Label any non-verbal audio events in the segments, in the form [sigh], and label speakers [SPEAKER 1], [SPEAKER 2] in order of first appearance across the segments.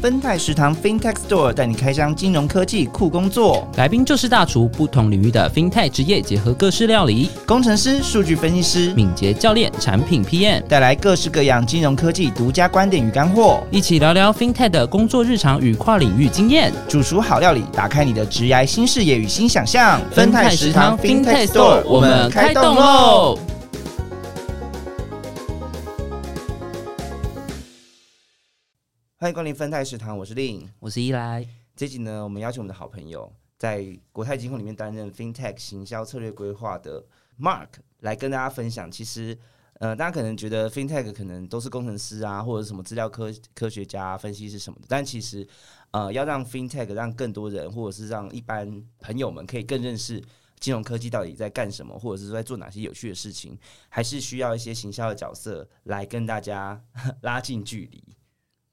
[SPEAKER 1] 芬泰食堂 FinTech Store 带你开箱金融科技酷工作，
[SPEAKER 2] 来宾就是大厨，不同领域的 FinTech 职业结合各式料理，
[SPEAKER 1] 工程师、数据分析师、
[SPEAKER 2] 敏捷教练、产品 PM
[SPEAKER 1] 带来各式各样金融科技独家观点与干货，
[SPEAKER 2] 一起聊聊 FinTech 的工作日常与跨领域经验，
[SPEAKER 1] 煮熟好料理，打开你的职涯新视野与新想象。
[SPEAKER 2] 芬泰食堂 FinTech Store 我们开动喽！
[SPEAKER 1] 欢迎光临芬泰食堂，我是令，
[SPEAKER 2] 我是依来。
[SPEAKER 1] 这集呢，我们邀请我们的好朋友，在国泰金控里面担任 FinTech 行销策略规划的 Mark 来跟大家分享。其实，呃，大家可能觉得 FinTech 可能都是工程师啊，或者什么资料科科学家、分析师什么的，但其实，呃，要让 FinTech 让更多人，或者是让一般朋友们可以更认识金融科技到底在干什么，或者是在做哪些有趣的事情，还是需要一些行销的角色来跟大家 [laughs] 拉近距离。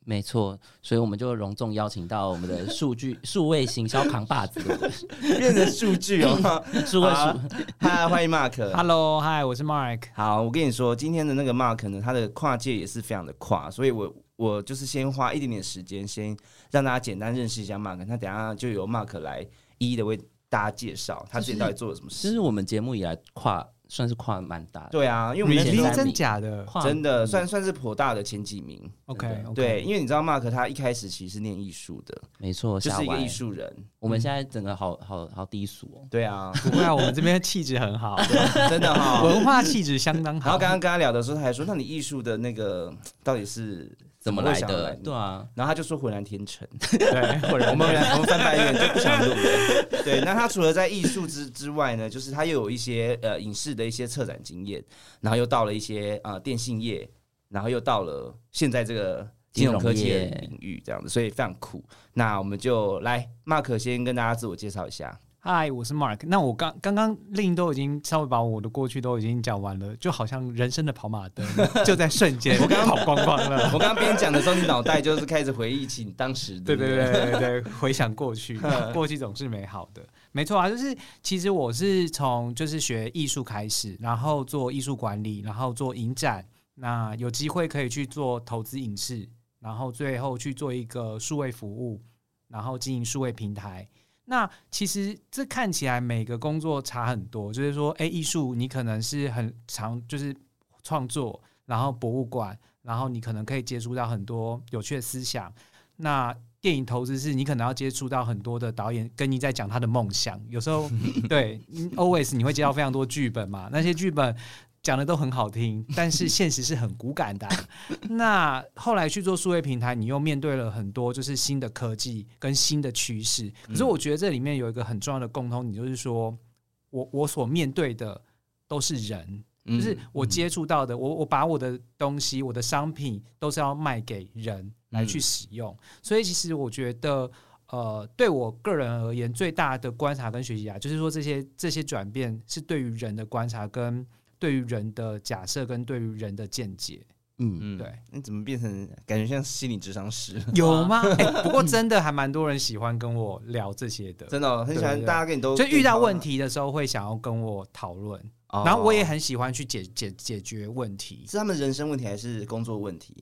[SPEAKER 2] 没错，所以我们就隆重邀请到我们的数据数位行销扛把子，[laughs]
[SPEAKER 1] 变成数据哦，[laughs]
[SPEAKER 2] 数位数。
[SPEAKER 1] 嗨，欢迎 Mark。[laughs]
[SPEAKER 3] Hello，嗨，我是 Mark。
[SPEAKER 1] 好，我跟你说，今天的那个 Mark 呢，他的跨界也是非常的跨，所以我我就是先花一点点时间，先让大家简单认识一下 Mark。那等下就由 Mark 来一一的为大家介绍他之前到底做了什么事。
[SPEAKER 2] 这是我们节目以来跨。算是跨蛮大的，
[SPEAKER 1] 对啊，因为我们
[SPEAKER 3] 是真假的，
[SPEAKER 1] 真的算算是颇大的前几名。
[SPEAKER 3] OK，
[SPEAKER 1] 对，因为你知道 Mark 他一开始其实是念艺术的，
[SPEAKER 2] 没错，
[SPEAKER 1] 就是一个艺术人。
[SPEAKER 2] 我们现在整个好好好低俗哦。
[SPEAKER 1] 对啊，[laughs]
[SPEAKER 3] 不会啊，我们这边气质很好，
[SPEAKER 1] 真的哈，
[SPEAKER 3] 文化气质相当好。
[SPEAKER 1] 然后刚刚跟他聊的时候，他还说：“那你艺术的那个到底是？”
[SPEAKER 2] 怎么来的？对啊，
[SPEAKER 1] 然后他就说浑然天成。[laughs]
[SPEAKER 3] 对，
[SPEAKER 1] 我们我们翻白眼就不想录了。对，那他除了在艺术之之外呢，就是他又有一些呃影视的一些策展经验，然后又到了一些呃电信业，然后又到了现在这个金融科技领域这样子，所以非常酷。那我们就来，Mark 先跟大家自我介绍一下。
[SPEAKER 3] 嗨，我是 Mark。那我刚刚刚令都已经稍微把我的过去都已经讲完了，就好像人生的跑马灯 [laughs] 就在瞬间，
[SPEAKER 1] 我刚
[SPEAKER 3] 刚跑光光了。
[SPEAKER 1] 我刚刚边讲的时候，你脑袋就是开始回忆起你当时，
[SPEAKER 3] 对对对对对，回想过去，过去总是美好的，没错啊。就是其实我是从就是学艺术开始，然后做艺术管理，然后做影展，那有机会可以去做投资影视，然后最后去做一个数位服务，然后经营数位平台。那其实这看起来每个工作差很多，就是说，哎，艺术你可能是很长，就是创作，然后博物馆，然后你可能可以接触到很多有趣的思想。那电影投资是你可能要接触到很多的导演跟你在讲他的梦想，有时候 [laughs] 对，always 你会接到非常多剧本嘛，那些剧本。讲的都很好听，但是 [laughs] 现实是很骨感的。那后来去做数位平台，你又面对了很多就是新的科技跟新的趋势。可是我觉得这里面有一个很重要的共通，你就是说我我所面对的都是人，就是我接触到的，我我把我的东西、我的商品都是要卖给人来去使用。所以其实我觉得，呃，对我个人而言，最大的观察跟学习啊，就是说这些这些转变是对于人的观察跟。对于人的假设跟对于人的见解，嗯嗯，对，
[SPEAKER 1] 你怎么变成感觉像心理智商师？[laughs]
[SPEAKER 3] 有吗？不过真的还蛮多人喜欢跟我聊这些的，
[SPEAKER 1] 真的很喜欢。大家跟你都
[SPEAKER 3] 就遇到问题的时候会想要跟我讨论，然后我也很喜欢去解解解决问题，
[SPEAKER 1] 是他们人生问题还是工作问题？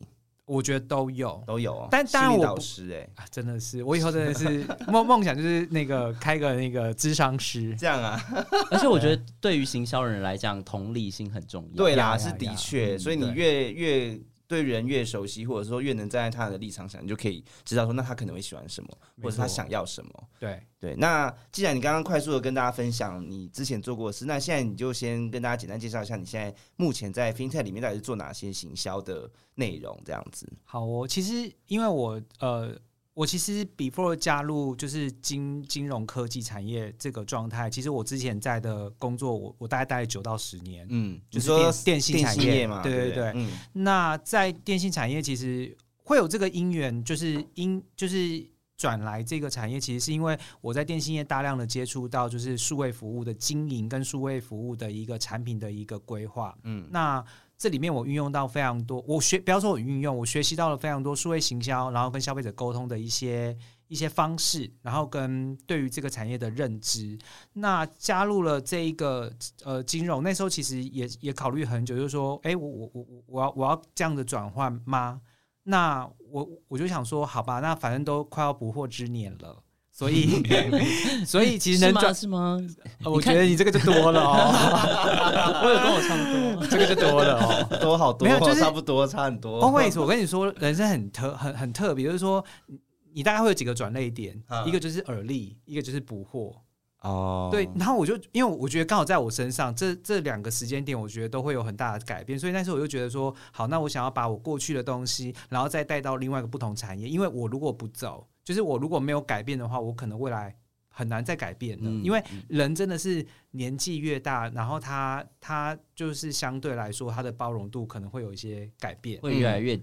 [SPEAKER 3] 我觉得都有，
[SPEAKER 1] 都有。
[SPEAKER 3] 但当然，
[SPEAKER 1] 我师哎，
[SPEAKER 3] 真的是，我以后真的是梦梦想就是那个开个那个智商师
[SPEAKER 1] 这样啊。[laughs]
[SPEAKER 2] 而且我觉得对于行销人来讲，同理心很重要。
[SPEAKER 1] 对啦，是的确。所以你越越。对人越熟悉，或者说越能站在他的立场想，你就可以知道说，那他可能会喜欢什么，或者他想要什么。
[SPEAKER 3] 对
[SPEAKER 1] 对。那既然你刚刚快速的跟大家分享你之前做过的事，那现在你就先跟大家简单介绍一下，你现在目前在 FinTech 里面到底是做哪些行销的内容？这样子。
[SPEAKER 3] 好哦，其实因为我呃。我其实 before 加入就是金金融科技产业这个状态，其实我之前在的工作，我我大概待了九到十年，
[SPEAKER 1] 嗯，
[SPEAKER 3] 就是电电信产业
[SPEAKER 1] 嘛，
[SPEAKER 3] 对对对。嗯，那在电信产业，其实会有这个因缘，就是因就是转来这个产业，其实是因为我在电信业大量的接触到就是数位服务的经营跟数位服务的一个产品的一个规划，嗯，那。这里面我运用到非常多，我学不要说我运用，我学习到了非常多数位行销，然后跟消费者沟通的一些一些方式，然后跟对于这个产业的认知。那加入了这一个呃金融，那时候其实也也考虑很久，就是说，哎，我我我我我要我要这样的转换吗？那我我就想说，好吧，那反正都快要不惑之年了。所以，[laughs] 所以其实能转
[SPEAKER 2] 是吗？
[SPEAKER 3] 呃我觉得你这个就多了哦，[laughs]
[SPEAKER 2] 我有跟我差不多。
[SPEAKER 3] 这个就多了哦。
[SPEAKER 1] 多好多，
[SPEAKER 3] 没有就是
[SPEAKER 1] 差不多，差很多。
[SPEAKER 3] Always，我跟你说，人生很特很很特别，就是说，你你大概会有几个转类点，
[SPEAKER 1] 嗯
[SPEAKER 3] 一个就是耳力，一个就是捕获。
[SPEAKER 1] 哦，
[SPEAKER 3] 对，然后我就因为我觉得刚好在我身上，这这两个时间点，我觉得都会有很大的改变，所以那时候我就觉得说，好，那我想要把我过去的东西，然后再带到另外一个不同产业，因为我如果不走，就是我如果没有改变的话，我可能未来很难再改变的，
[SPEAKER 2] 嗯
[SPEAKER 3] 因为人真的是年纪越大，然后他他就是相对来说他的包容度可能会有一些改变。
[SPEAKER 2] 会越来越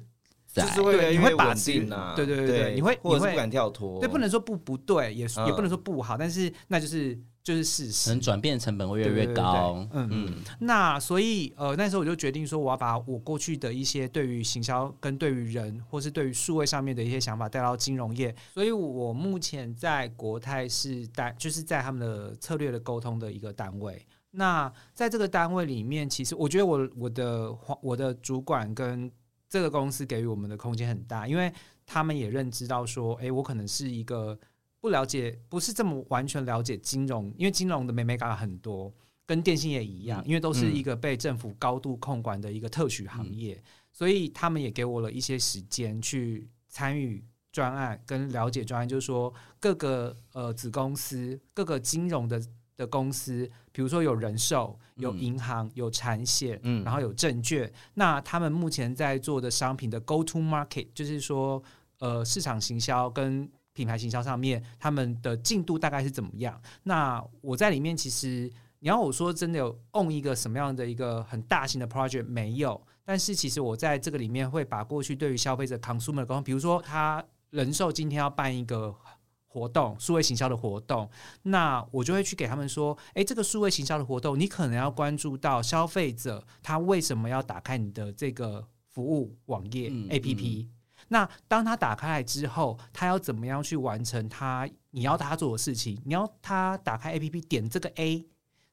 [SPEAKER 2] 窄
[SPEAKER 1] 就。是会
[SPEAKER 3] 你会把持
[SPEAKER 1] 定啊，
[SPEAKER 3] 对对对对你会你会
[SPEAKER 1] 或者是不敢跳脱，
[SPEAKER 3] 对，不能说不不对，也、
[SPEAKER 1] 嗯
[SPEAKER 3] 也不能说不好，但是那就是就是事实
[SPEAKER 2] 可能。转变成本会越来越高
[SPEAKER 3] 对。嗯
[SPEAKER 2] 嗯，
[SPEAKER 3] 那所以呃，那时候我就决定说，我要把我过去的一些对于行销跟对于人，或是对于数位上面的一些想法带到金融业。所以我目前在国泰是带，就是在他们的策略的沟通的一个单位。那在这个单位里面，其实我觉得我我的我的主管跟这个公司给予我们的空间很大，因为他们也认知到说，诶，我可能是一个不了解，不是这么完全了解金融，因为金融的美美嘎很多，跟电信也一样，因为都是一个被政府高度控管的一个特许行业，所以他们也给我了一些时间去参与专案跟了解专案，就是说各个呃子公司、各个金融的的公司，比如说有人寿、有
[SPEAKER 2] 嗯
[SPEAKER 3] 银行、有产险，
[SPEAKER 1] 嗯
[SPEAKER 3] 然后有证券，那他们目前在做的商品的 go to market，就是说呃市场行销跟品牌行销上面，他们的进度大概是怎么样？那我在里面其实你要我说真的有 own 一个什么样的一个很大型的 project 没有，但是其实我在这个里面会把过去对于消费者 consumer 的沟通，比如说他人寿今天要办一个。活动数位行销的活动，那我就会去给他们说，诶，这个数位行销的活动，你可能要关注到消费者他为什么要打开你的这个服务网页、
[SPEAKER 2] 嗯
[SPEAKER 3] APP。那当他打开来之后，他要怎么样去完成他你要他做的事情？你要他打开 APP 点这个 A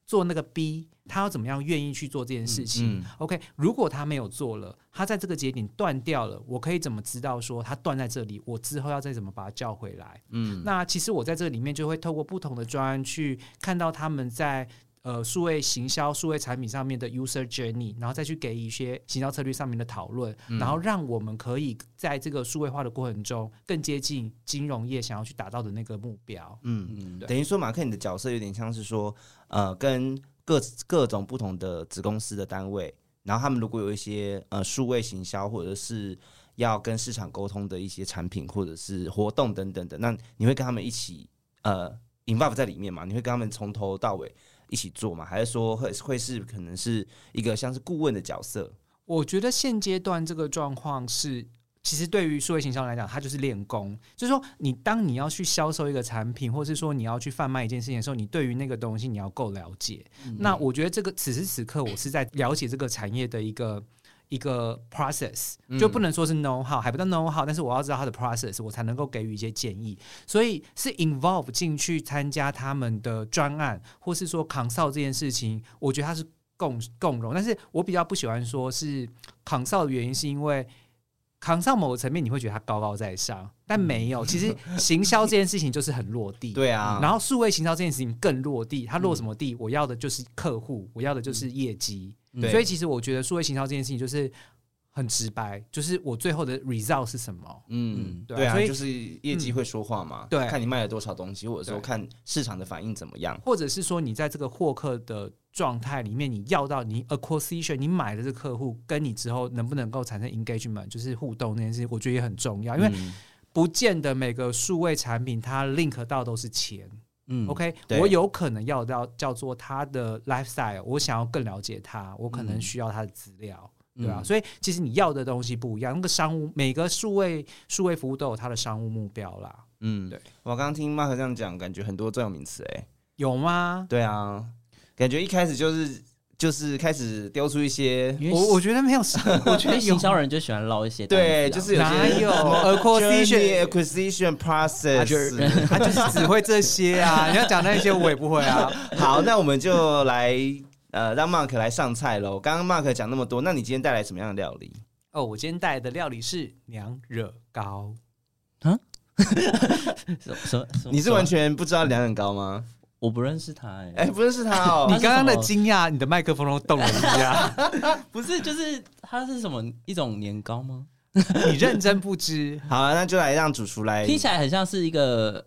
[SPEAKER 3] 做那个 B，他要怎么样愿意去做这件事情？
[SPEAKER 1] 嗯
[SPEAKER 3] OK，如果他没有做了，他在这个节点断掉了，我可以怎么知道说他断在这里？我之后要再怎么把他叫回来？
[SPEAKER 1] 嗯，
[SPEAKER 3] 那其实我在这个里面就会透过不同的专案去看到他们在呃数位行销、数位产品上面的 user journey，然后再去给一些行销策略上面的讨论，
[SPEAKER 1] 嗯
[SPEAKER 3] 然后让我们可以在这个数位化的过程中更接近金融业想要去达到的那个目标。
[SPEAKER 1] 嗯，
[SPEAKER 2] 嗯，
[SPEAKER 1] 等于说马克你的角色有点像是说，呃，跟各各种不同的子公司的单位，然后他们如果有一些呃数位行销或者是要跟市场沟通的一些产品或者是活动等等的，那你会跟他们一起呃 involve 在里面嘛？你会跟他们从头到尾一起做吗？还是说会会是可能是一个像是顾问的角色？
[SPEAKER 3] 我觉得现阶段这个状况是，其实对于数位行销来讲，它就是练功。就是说，你当你要去销售一个产品，或是说你要去贩卖一件事情的时候，你对于那个东西你要够了解。那我觉得这个此时此刻，我是在了解这个产业的一个。一个 process 就不能说是 know how，、还不到 know how，但是我要知道它的 process，我才能够给予一些建议。所以是 involve 进去参加他们的专案，或是说 consult 这件事情，我觉得它是共共荣。但是我比较不喜欢说是 consult 的原因，是因为 consult 某个层面你会觉得它高高在上，但没有。其实行销这件事情就是很落地。
[SPEAKER 1] 对啊，
[SPEAKER 3] 然后数位行销这件事情更落地，它落什么地？我要的就是客户，我要的就是业绩。
[SPEAKER 1] 对
[SPEAKER 3] 所以其实我觉得数位行销这件事情就是很直白，就是我最后的 result 是什么。
[SPEAKER 1] 嗯，
[SPEAKER 3] 对啊所以
[SPEAKER 1] 就是业绩会说话嘛，
[SPEAKER 3] 对
[SPEAKER 1] 看你卖了多少东西，或者说看市场的反应怎么样。
[SPEAKER 3] 或者是说你在这个获客的状态里面，你要到你 acquisition，你买的这个客户跟你之后能不能够产生 engagement，就是互动那件事情，我觉得也很重要，因为
[SPEAKER 1] 嗯
[SPEAKER 3] 不见得每个数位产品它 link 到都是钱。
[SPEAKER 2] 嗯
[SPEAKER 3] OK，我有可能要到叫做他的 lifestyle，我想要更了解他，我可能
[SPEAKER 2] 嗯
[SPEAKER 3] 需要他的资料。对啊、
[SPEAKER 2] 嗯
[SPEAKER 3] 所以其实你要的东西不一样，那个商务每个数位数位服务都有它的商务目标啦，
[SPEAKER 1] 嗯，
[SPEAKER 3] 对。
[SPEAKER 1] 我刚刚听 Mark 这样讲，感觉很多专有名词，哎，
[SPEAKER 3] 有吗？
[SPEAKER 1] 对啊，感觉一开始就是就是开始丢出一些，
[SPEAKER 3] 我我觉得没有，[laughs] 我觉得有
[SPEAKER 2] 行销人就喜欢捞一些
[SPEAKER 1] 对，就是有些
[SPEAKER 3] 哪有 [laughs] acquisition
[SPEAKER 1] acquisition process。[laughs]
[SPEAKER 3] 他就是只会这些啊！你要讲那些我也不会啊。
[SPEAKER 1] 好，那我们就来呃让 Mark 来上菜喽。刚刚 Mark 讲那么多，那你今天带来什么样的料理？
[SPEAKER 3] 哦，我今天带来的料理是娘惹糕。
[SPEAKER 2] 什 [laughs] 什么
[SPEAKER 1] 你是完全不知道娘惹糕吗？
[SPEAKER 2] 我不认识他哎、
[SPEAKER 1] 哎、不认识他哦
[SPEAKER 3] 你。刚刚的惊讶，你的麦克风都动了一下，[laughs]
[SPEAKER 2] 不是，就是它是什么一种年糕吗？[laughs]
[SPEAKER 3] 你认真不知。
[SPEAKER 1] 好啊，那就来让主厨来。
[SPEAKER 2] 听起来很像是一个嗯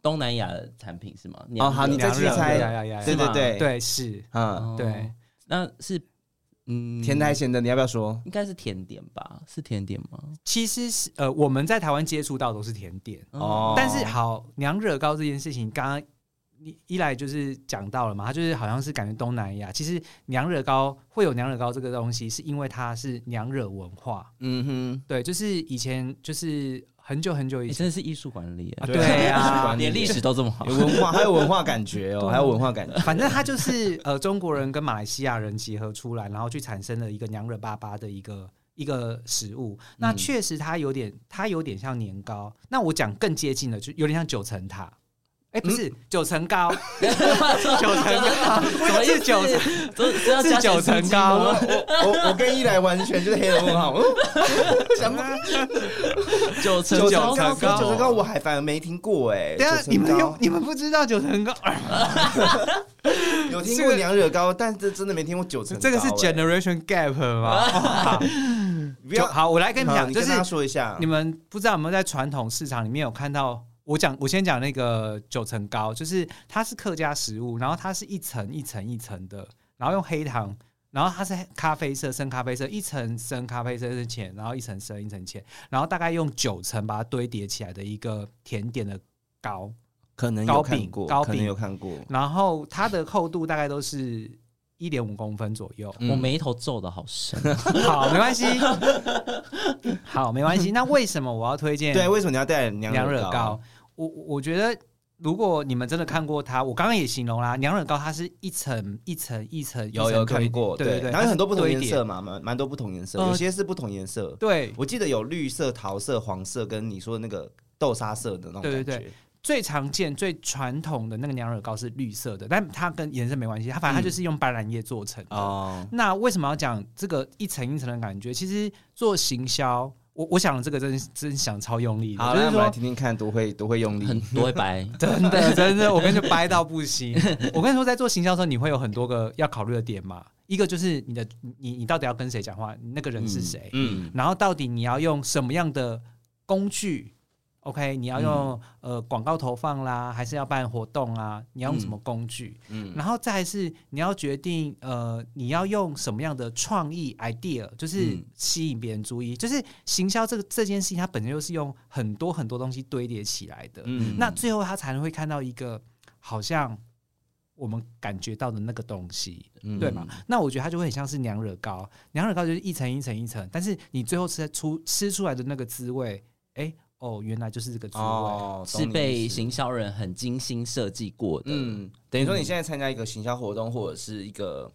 [SPEAKER 2] 东南亚的产品是吗？
[SPEAKER 1] 哦好你再猜。
[SPEAKER 3] 呀呀呀呀。
[SPEAKER 1] 对对对，
[SPEAKER 3] 对是，
[SPEAKER 1] 嗯，
[SPEAKER 2] 哦
[SPEAKER 3] 对，
[SPEAKER 2] 那是嗯。
[SPEAKER 1] 甜的还咸的，你要不要说？
[SPEAKER 2] 应该是甜点吧？是甜点吗？
[SPEAKER 3] 其实是呃，我们在台湾接触到都是甜点，
[SPEAKER 1] 哦。
[SPEAKER 3] 但是好娘惹糕这件事情，刚刚一一来就是讲到了嘛，它就是好像是感觉东南亚，其实娘惹糕会有娘惹糕这个东西，是因为它是娘惹文化，
[SPEAKER 1] 嗯哼，
[SPEAKER 3] 对，就是以前就是很久很久以前。
[SPEAKER 2] 欸真的是艺术管理
[SPEAKER 3] 啊
[SPEAKER 2] 耶，
[SPEAKER 3] 对呀
[SPEAKER 1] 啊
[SPEAKER 2] 连历史都这么好
[SPEAKER 1] 有。文化，还有文化感觉哦，
[SPEAKER 3] 对
[SPEAKER 1] 还有文化感觉。
[SPEAKER 3] 反正它就是呃中国人跟马来西亚人结合出来，然后去产生了一个娘惹巴巴的一个一个食物。那
[SPEAKER 1] 嗯
[SPEAKER 3] 确实它有点它有点像年糕，那我讲更接近的，就有点像九层塔。哎、不是、[laughs] 九层高，九层高，
[SPEAKER 2] 什么？
[SPEAKER 3] 是九层，
[SPEAKER 2] 是
[SPEAKER 3] 九层
[SPEAKER 2] 咸酥鸡
[SPEAKER 3] 糕
[SPEAKER 2] 吗。
[SPEAKER 1] 我我跟一来完全就是黑人问号，[laughs]
[SPEAKER 2] 九层
[SPEAKER 1] 九
[SPEAKER 3] 九层
[SPEAKER 1] 高九层糕我还反而没听过哎。
[SPEAKER 3] 等一下你们有你们不知道九层高？[laughs]
[SPEAKER 1] 有听过娘惹糕，但这真的没听过九层糕。
[SPEAKER 3] 这个是
[SPEAKER 1] 哎
[SPEAKER 3] generation gap 吗？
[SPEAKER 1] 不要
[SPEAKER 3] 好，我来跟你们讲，就是
[SPEAKER 1] 说一下
[SPEAKER 3] 你，们不知道有没有在传统市场里面有看到？我讲，我先讲那个九层糕，就是它是客家食物，然后它是一层一层一层的，然后用黑糖，然后它是咖啡色深咖啡色，一层深咖啡色是浅，然后一层深一层浅，然后大概用九层把它堆叠起来的一个甜点的糕，
[SPEAKER 1] 可能
[SPEAKER 3] 糕饼
[SPEAKER 1] 有看过，可能
[SPEAKER 3] 糕饼
[SPEAKER 1] 有看过。
[SPEAKER 3] 然后它的厚度大概都是一点五公分左右。
[SPEAKER 1] 嗯
[SPEAKER 2] 我眉头皱的好深，
[SPEAKER 3] 好，没关系，好，没关系。那为什么我要推荐？
[SPEAKER 1] 对，为什么你要带娘惹
[SPEAKER 3] 糕，我我觉得，如果你们真的看过它，我刚刚也形容啦，娘惹糕它是一层一层一层，
[SPEAKER 1] 有有看过，
[SPEAKER 3] 对对对，
[SPEAKER 1] 然后有很多不同颜色，嘛，蛮蛮多不同颜色，
[SPEAKER 3] 呃
[SPEAKER 1] 有些是不同颜色。
[SPEAKER 3] 对，
[SPEAKER 1] 我记得有绿色、桃色、黄色，跟你说的那个豆沙色的那种感觉。
[SPEAKER 3] 最常见、最传统的那个娘惹糕是绿色的，但它跟颜色没关系，它反正它
[SPEAKER 1] 嗯
[SPEAKER 3] 就是用斑斓叶做成的。
[SPEAKER 1] 哦，
[SPEAKER 3] 那为什么要讲这个一层一层的感觉？其实做行销，我我想这个真真想超用力的，
[SPEAKER 1] 好，
[SPEAKER 3] 就是
[SPEAKER 1] 那我们来
[SPEAKER 3] 说
[SPEAKER 1] 听听看，多会多会用
[SPEAKER 2] 很
[SPEAKER 1] 力。
[SPEAKER 2] 多会掰。[laughs]
[SPEAKER 3] 真的真的，我跟你说掰到不行。我跟你说，在做行销的时候，你会有很多个要考虑的点嘛。一个就是你的你你到底要跟谁讲话，你那个人是谁，
[SPEAKER 1] 嗯，
[SPEAKER 3] 然后到底你要用什么样的工具？OK，你要用、呃广告投放啦，还是要办活动啊？你要用什么工具？
[SPEAKER 1] 嗯
[SPEAKER 3] 然后再是你要决定呃你要用什么样的创意 idea，就是
[SPEAKER 1] 嗯
[SPEAKER 3] 吸引别人注意。就是行销这个这件事情，它本身就是用很多很多东西堆叠起来的。
[SPEAKER 1] 嗯
[SPEAKER 3] 那最后他才能会看到一个好像我们感觉到的那个东西，
[SPEAKER 1] 嗯
[SPEAKER 3] 对吗？那我觉得它就会很像是娘惹糕，娘惹糕就是一层一层一层，但是你最后吃出吃出来的那个滋味，哎、哦，原来就是这个滋味。
[SPEAKER 1] 哦，
[SPEAKER 2] 是被行销人很精心设计过的。
[SPEAKER 1] 嗯，等于说你现在参加一个行销活动或者是一个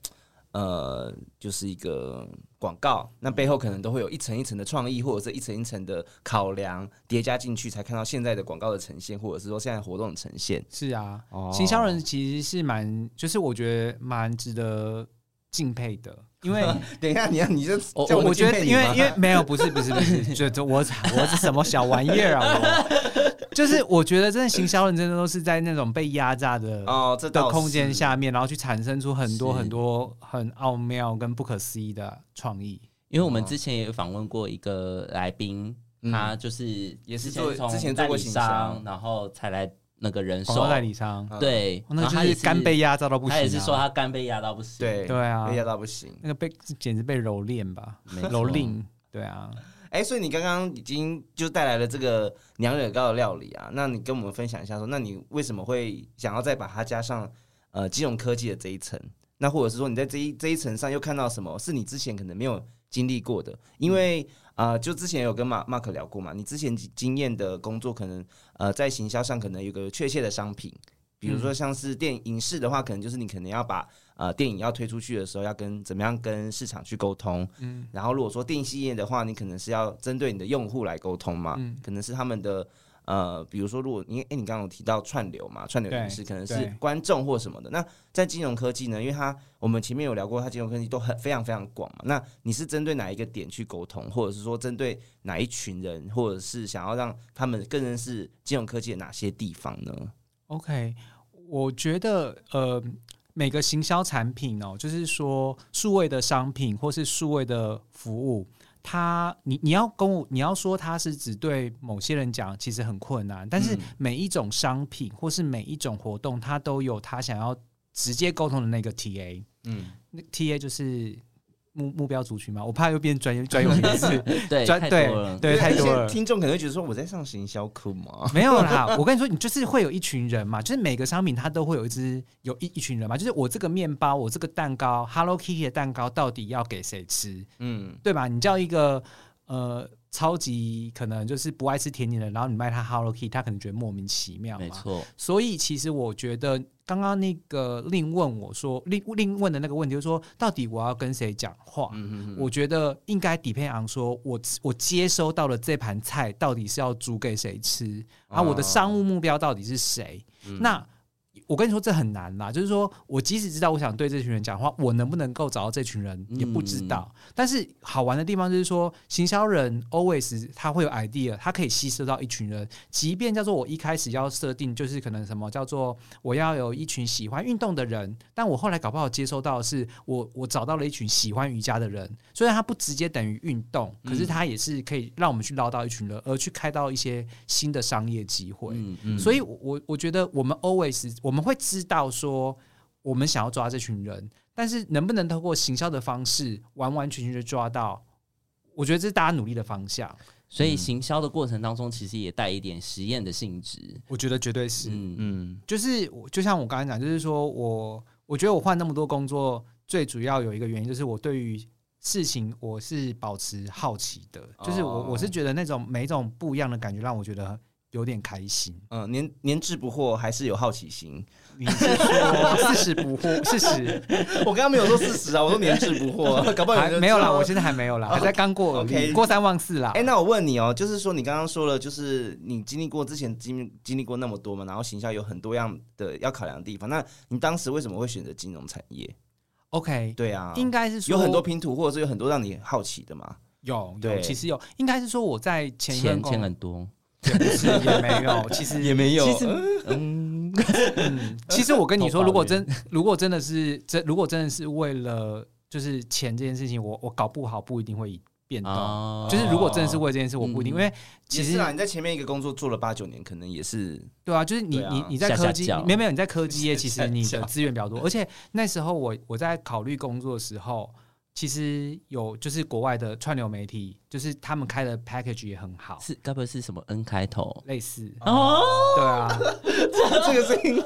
[SPEAKER 1] 呃，就是一个广告，那背后可能都会有一层一层的创意，或者是一层一层的考量叠加进去，才看到现在的广告的呈现，或者是说现在活动的呈现。
[SPEAKER 3] 是啊，
[SPEAKER 1] 哦
[SPEAKER 3] 行销人其实是蛮，就是我觉得蛮值得敬佩的，因为 [laughs]
[SPEAKER 1] 等一下，你要你就
[SPEAKER 2] 我
[SPEAKER 3] 觉得，因为因为没有，不是不是不是，就就我我是什么小玩意儿啊？[laughs] 我。就是我觉得真的行销人真的都是在那种被压榨的
[SPEAKER 1] 哦，这倒
[SPEAKER 3] 的空间下面，然后去产生出很多很多很奥妙跟不可思议的创意。
[SPEAKER 2] 因为我们之前也有访问过一个来宾，
[SPEAKER 1] 嗯。
[SPEAKER 2] 他就是
[SPEAKER 1] 也是
[SPEAKER 2] 之前从
[SPEAKER 1] 做之前做
[SPEAKER 2] 代理
[SPEAKER 1] 过行销。
[SPEAKER 2] 商，然后才来那个人寿
[SPEAKER 3] 广告代理商，
[SPEAKER 1] 嗯
[SPEAKER 2] 对，
[SPEAKER 3] 那
[SPEAKER 2] 然后他也
[SPEAKER 3] 就是肝被压榨到不行、啊。
[SPEAKER 2] 他也是说他肝被压到不行。
[SPEAKER 1] 对
[SPEAKER 3] 对啊
[SPEAKER 1] 被压到不行。
[SPEAKER 3] 那个被简直被蹂躏吧，
[SPEAKER 2] 没错
[SPEAKER 3] 蹂躏。对啊，
[SPEAKER 1] 哎、所以你刚刚已经就带来了这个娘惹糕的料理啊，那你跟我们分享一下说，那你为什么会想要再把它加上呃金融科技的这一层？那或者是说你在这一这一层上又看到什么是你之前可能没有经历过的？因为啊、呃就之前有跟马 Mark 聊过嘛，你之前经验的工作可能呃在行销上可能有个确切的商品，比如说像是电影视的话，可能就是你可能要把呃电影要推出去的时候，要跟怎么样跟市场去沟通。
[SPEAKER 3] 嗯
[SPEAKER 1] 然后如果说电信业的话，你可能是要针对你的用户来沟通嘛，
[SPEAKER 3] 嗯
[SPEAKER 1] 可能是他们的呃，比如说，如果你哎、你刚刚有提到串流嘛，串流
[SPEAKER 3] 对
[SPEAKER 1] 影视可能是观众或什么的。那在金融科技呢，因为它我们前面有聊过，它金融科技都很非常非常广嘛。那你是针对哪一个点去沟通，或者是说针对哪一群人，或者是想要让他们更认识金融科技的哪些地方呢
[SPEAKER 3] ？OK，我觉得呃，每个行销产品哦，就是说数位的商品或是数位的服务，它你你要跟我你要说他是只对某些人讲，其实很困难。但是
[SPEAKER 1] 嗯
[SPEAKER 3] 每一种商品或是每一种活动，他都有他想要直接沟通的那个 TA，
[SPEAKER 1] 嗯，
[SPEAKER 3] 那 TA 就是。目目标族群嘛，我怕又变专业专用名词，[laughs]
[SPEAKER 2] 对，
[SPEAKER 3] 专对。对太多了。
[SPEAKER 1] 听众可能会觉得说我在上行销课吗。
[SPEAKER 3] 没有啦，我跟你说，你就是会有一群人嘛，就是每个商品它都会有一只有一一群人嘛，就是我这个面包，我这个蛋糕，Hello Kitty 的蛋糕到底要给谁吃，
[SPEAKER 1] 嗯，
[SPEAKER 3] 对吧？你叫一个呃超级可能就是不爱吃甜点的，然后你卖他 Hello Kitty，他可能觉得莫名其妙嘛。
[SPEAKER 2] 没错，
[SPEAKER 3] 所以其实我觉得刚刚那个另问我说，另另问的那个问题就是说，到底我要跟谁讲话？
[SPEAKER 1] 嗯
[SPEAKER 3] 我觉得应该 depend on 说我我接收到了这盘菜到底是要煮给谁吃啊？我的商务目标到底是谁？那我跟你说这很难啦，就是说我即使知道我想对这群人讲话，我能不能够找到这群人也不知道。但是好玩的地方就是说，行销人 always 他会有 idea，他可以吸收到一群人，即便叫做我一开始要设定就是可能什么叫做我要有一群喜欢运动的人，但我后来搞不好接收到的是我我找到了一群喜欢瑜伽的人，虽然他不直接等于运动，可是他也是可以让我们去捞到一群人，而去开到一些新的商业机会。
[SPEAKER 2] 嗯嗯，
[SPEAKER 3] 所以我，我我觉得我们 always 我们会知道说，我们想要抓这群人，但是能不能透过行销的方式完完全全的抓到，我觉得这是大家努力的方向。
[SPEAKER 2] 所以行销的过程当中，其实也带一点实验的性质。
[SPEAKER 3] 我觉得绝对是，
[SPEAKER 2] 嗯。
[SPEAKER 1] 嗯。
[SPEAKER 3] 就是我就像我刚才讲，就是说我我觉得我换那么多工作，最主要有一个原因就是我对于事情我是保持好奇的，就是我
[SPEAKER 1] 哦。
[SPEAKER 3] 我是觉得那种每一种不一样的感觉让我觉得有点开心。
[SPEAKER 1] 嗯，年年志不惑，还是有好奇心。
[SPEAKER 3] 你是说四十不惑？[laughs] 四十
[SPEAKER 1] 我刚刚没有说四十啊，我说年志不惑，[laughs] 搞不好
[SPEAKER 3] 没有啦，我现在还没有啦，还在刚过而已
[SPEAKER 1] OK
[SPEAKER 3] 过三忘四啦。
[SPEAKER 1] 哎、那我问你哦，就是说你刚刚说了，就是你经历过之前经经历过那么多嘛，然后行销有很多样的要考量的地方，那你当时为什么会选择金融产业
[SPEAKER 3] ？OK，
[SPEAKER 1] 对啊，
[SPEAKER 3] 应该是说
[SPEAKER 1] 有很多拼图，或者是有很多让你好奇的嘛。
[SPEAKER 3] 有有，其实有，应该是说我在前一份
[SPEAKER 2] 钱
[SPEAKER 3] 工
[SPEAKER 2] 很多，
[SPEAKER 3] 也不是也没有，[laughs] 其实也
[SPEAKER 1] 没有。
[SPEAKER 2] 其实嗯，
[SPEAKER 3] 嗯，其实我跟你说，如果真如果真的是真，如果真的是为了就是钱这件事情，我我搞不好不一定会变动。
[SPEAKER 2] 哦
[SPEAKER 3] 就是如果真的是为这件事，我不一定，
[SPEAKER 2] 嗯。
[SPEAKER 3] 因为其实
[SPEAKER 1] 啊，你在前面一个工作做了八九年，可能也是
[SPEAKER 3] 对啊，就是你
[SPEAKER 1] 啊
[SPEAKER 3] 你你在科技，
[SPEAKER 2] 脚
[SPEAKER 3] 没有没有你在科技业，[laughs] 其实你的资源比较多，而且那时候我我在考虑工作的时候，其实有就是国外的串流媒体，就是他们开的 package 也很好，
[SPEAKER 2] 是该不会是什么 N 开头？
[SPEAKER 3] 类似，
[SPEAKER 2] 哦，
[SPEAKER 3] 对啊，[laughs]
[SPEAKER 1] 这个声音。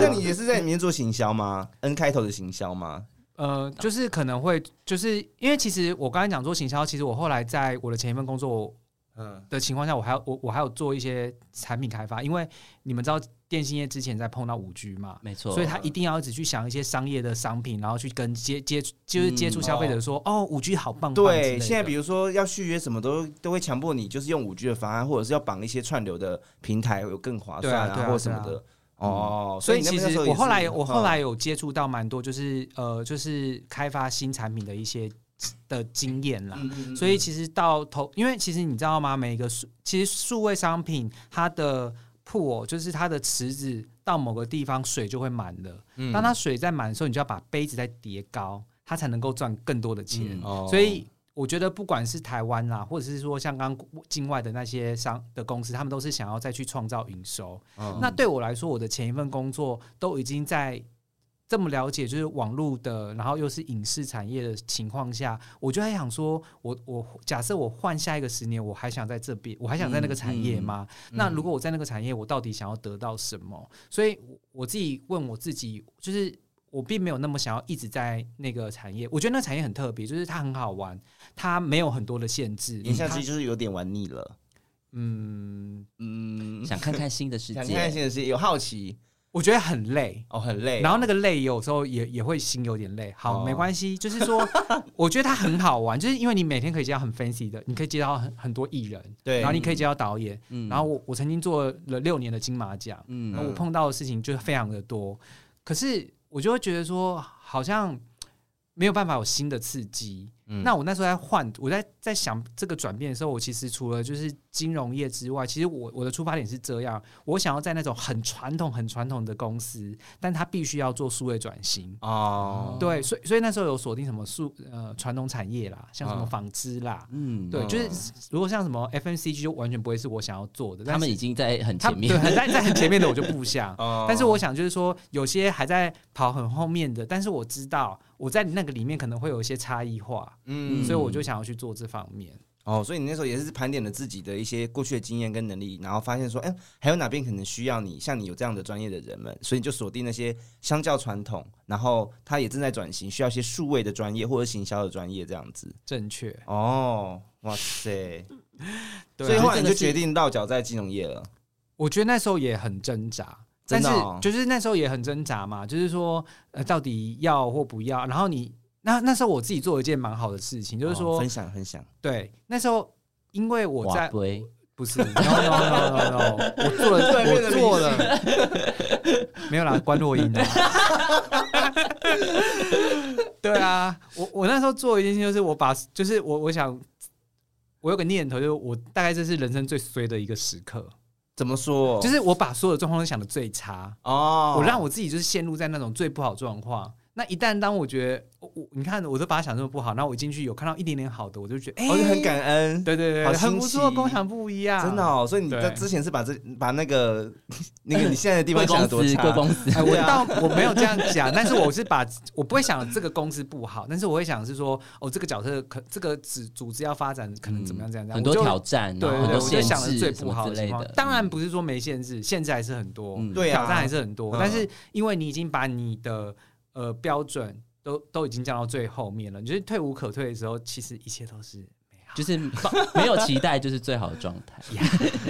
[SPEAKER 1] 那你也是在里面做行销吗？N 开头的行销吗？
[SPEAKER 3] 呃，就是可能会，就是因为其实我刚才讲做行销，其实我后来在我的前一份工作
[SPEAKER 1] 嗯，
[SPEAKER 3] 的情况下，我还要我我还有做一些产品开发，因为你们知道电信业之前在碰到五 G 嘛，
[SPEAKER 2] 没错，
[SPEAKER 3] 所以他一定要一直去想一些商业的商品，然后去跟接接就是接触消费者说，哦，五 G 好棒棒
[SPEAKER 1] 对，现在比如说要续约什么都都会强迫你，就是用五 G 的方案，或者是要绑一些串流的平台，有更划算
[SPEAKER 3] 对啊对啊
[SPEAKER 1] 或什么的。哦，
[SPEAKER 3] 所以其实我后来
[SPEAKER 1] 是
[SPEAKER 3] 我后来
[SPEAKER 1] 嗯
[SPEAKER 3] 有接触到蛮多，就是呃，就是开发新产品的一些的经验啦。所以其实到头，因为其实你知道吗？每个数其实数位商品它的铺哦，就是它的池子到某个地方水就会满了。
[SPEAKER 1] 嗯
[SPEAKER 3] 当它水在满的时候，你就要把杯子再叠高，它才能够赚更多的钱。
[SPEAKER 2] 嗯
[SPEAKER 1] 哦
[SPEAKER 3] 所以我觉得，不管是台湾啦，或者是说像刚刚境外的那些商的公司，他们都是想要再去创造营收。
[SPEAKER 1] 嗯
[SPEAKER 3] 那对我来说，我的前一份工作都已经在这么了解，就是网络的，然后又是影视产业的情况下，我就在想说，我我假设我换下一个十年，我还想在这边，我还想在那个产业吗？那如果我在那个产业，我到底想要得到什么？所以我我自己问我自己，就是。我并没有那么想要一直在那个产业，我觉得那个产业很特别，就是它很好玩，它没有很多的限制。它
[SPEAKER 1] 言下之意就是有点玩腻了。
[SPEAKER 3] 嗯，
[SPEAKER 1] 嗯，
[SPEAKER 2] 想看看新的世界
[SPEAKER 1] 想看看，新的世界有好奇，
[SPEAKER 3] 我觉得很累。
[SPEAKER 1] 哦，很累。
[SPEAKER 3] 然后那个累有时候也也会心有点累，好，
[SPEAKER 1] 哦
[SPEAKER 3] 没关系，就是说，[laughs] 我觉得它很好玩，就是因为你每天可以接到很 fancy 的，你可以接到很很多艺人，
[SPEAKER 1] 对，
[SPEAKER 3] 然后你可以接到导演，
[SPEAKER 2] 嗯。
[SPEAKER 3] 然后我我曾经做了六年的金马奖，
[SPEAKER 2] 嗯。
[SPEAKER 3] 然后我碰到的事情就非常的多，可是我就会觉得说，好像没有办法有新的刺激。
[SPEAKER 1] 嗯。
[SPEAKER 3] 那我那时候在换，我在在想这个转变的时候，我其实除了就是金融业之外，其实我我的出发点是这样，我想要在那种很传统、很传统的公司，但它必须要做数位转型。
[SPEAKER 1] 哦，
[SPEAKER 3] 对，所以所以那时候有锁定什么数呃传统产业啦，像什么
[SPEAKER 1] 嗯
[SPEAKER 3] 纺织啦，
[SPEAKER 2] 嗯，
[SPEAKER 3] 对，
[SPEAKER 1] 嗯
[SPEAKER 3] 就是如果像什么 FNCG 就完全不会是我想要做的，但
[SPEAKER 2] 他们已经在很前面。[laughs]
[SPEAKER 3] 对，很在在很前面的我就不想。[laughs]
[SPEAKER 1] 哦。
[SPEAKER 3] 但是我想就是说，有些还在跑很后面的，但是我知道我在那个里面可能会有一些差异化，
[SPEAKER 1] 嗯
[SPEAKER 3] 所以我就想要去做这方面。
[SPEAKER 1] 哦，所以你那时候也是盘点了自己的一些过去的经验跟能力，然后发现说，哎、还有哪边可能需要你，像你有这样的专业的人们，所以你就锁定那些相较传统，然后他也正在转型，需要一些数位的专业或者行销的专业这样子。
[SPEAKER 3] 正确，
[SPEAKER 1] 哦，哇塞！所以后来你就决定落脚在金融业了。
[SPEAKER 3] 我觉得那时候也很挣扎，但是就是那时候也很挣扎嘛，就是说呃，到底要或不要。然后你那那时候我自己做了一件蛮好的事情，就是说，
[SPEAKER 1] 哦分享分享。
[SPEAKER 3] 对，那时候因为我在，不是 no no no no no，我做了，我做了，[laughs] 没有啦，关落音的。对啊，我我那时候做一件事情，就是我把，就是我我想，我有个念头，就是我大概这是人生最衰的一个时刻，
[SPEAKER 1] 怎么说？
[SPEAKER 3] 就是我把所有的状况都想的最差，
[SPEAKER 1] 哦，
[SPEAKER 3] 我让我自己就是陷入在那种最不好状况。那一旦当我觉得我我你看我都把它想这么不好，然后我进去有看到一点点好的，我就觉得哎，
[SPEAKER 1] 我就很感恩。
[SPEAKER 3] 对对对，
[SPEAKER 1] 好
[SPEAKER 3] 很不错，跟我想不一样，
[SPEAKER 1] 真的哦，所以你在之前是把这把那个 [laughs] 那个你现在的地方想
[SPEAKER 2] 公司，
[SPEAKER 1] 的多差？
[SPEAKER 2] 贵公司，
[SPEAKER 3] 哎，我倒我没有这样讲，[laughs] 但是我是把我不会想这个公司不好，但是我会想是说，哦，这个角色可这个组组织要发展可能怎么样怎样这样，
[SPEAKER 2] 很多挑战，
[SPEAKER 3] 对我就想的最不
[SPEAKER 2] 制什么
[SPEAKER 3] 好的情况
[SPEAKER 2] 之类的。。
[SPEAKER 3] 当然不是说没限制，限制还是很多，
[SPEAKER 2] 嗯
[SPEAKER 1] 对啊
[SPEAKER 3] 挑战还是很多，
[SPEAKER 1] 嗯
[SPEAKER 3] 但是因为你已经把你的呃标准都都已经降到最后面了，你就是退无可退的时候，其实一切都是美好。
[SPEAKER 2] 就是抱没有期待，就是最好的状态。[laughs]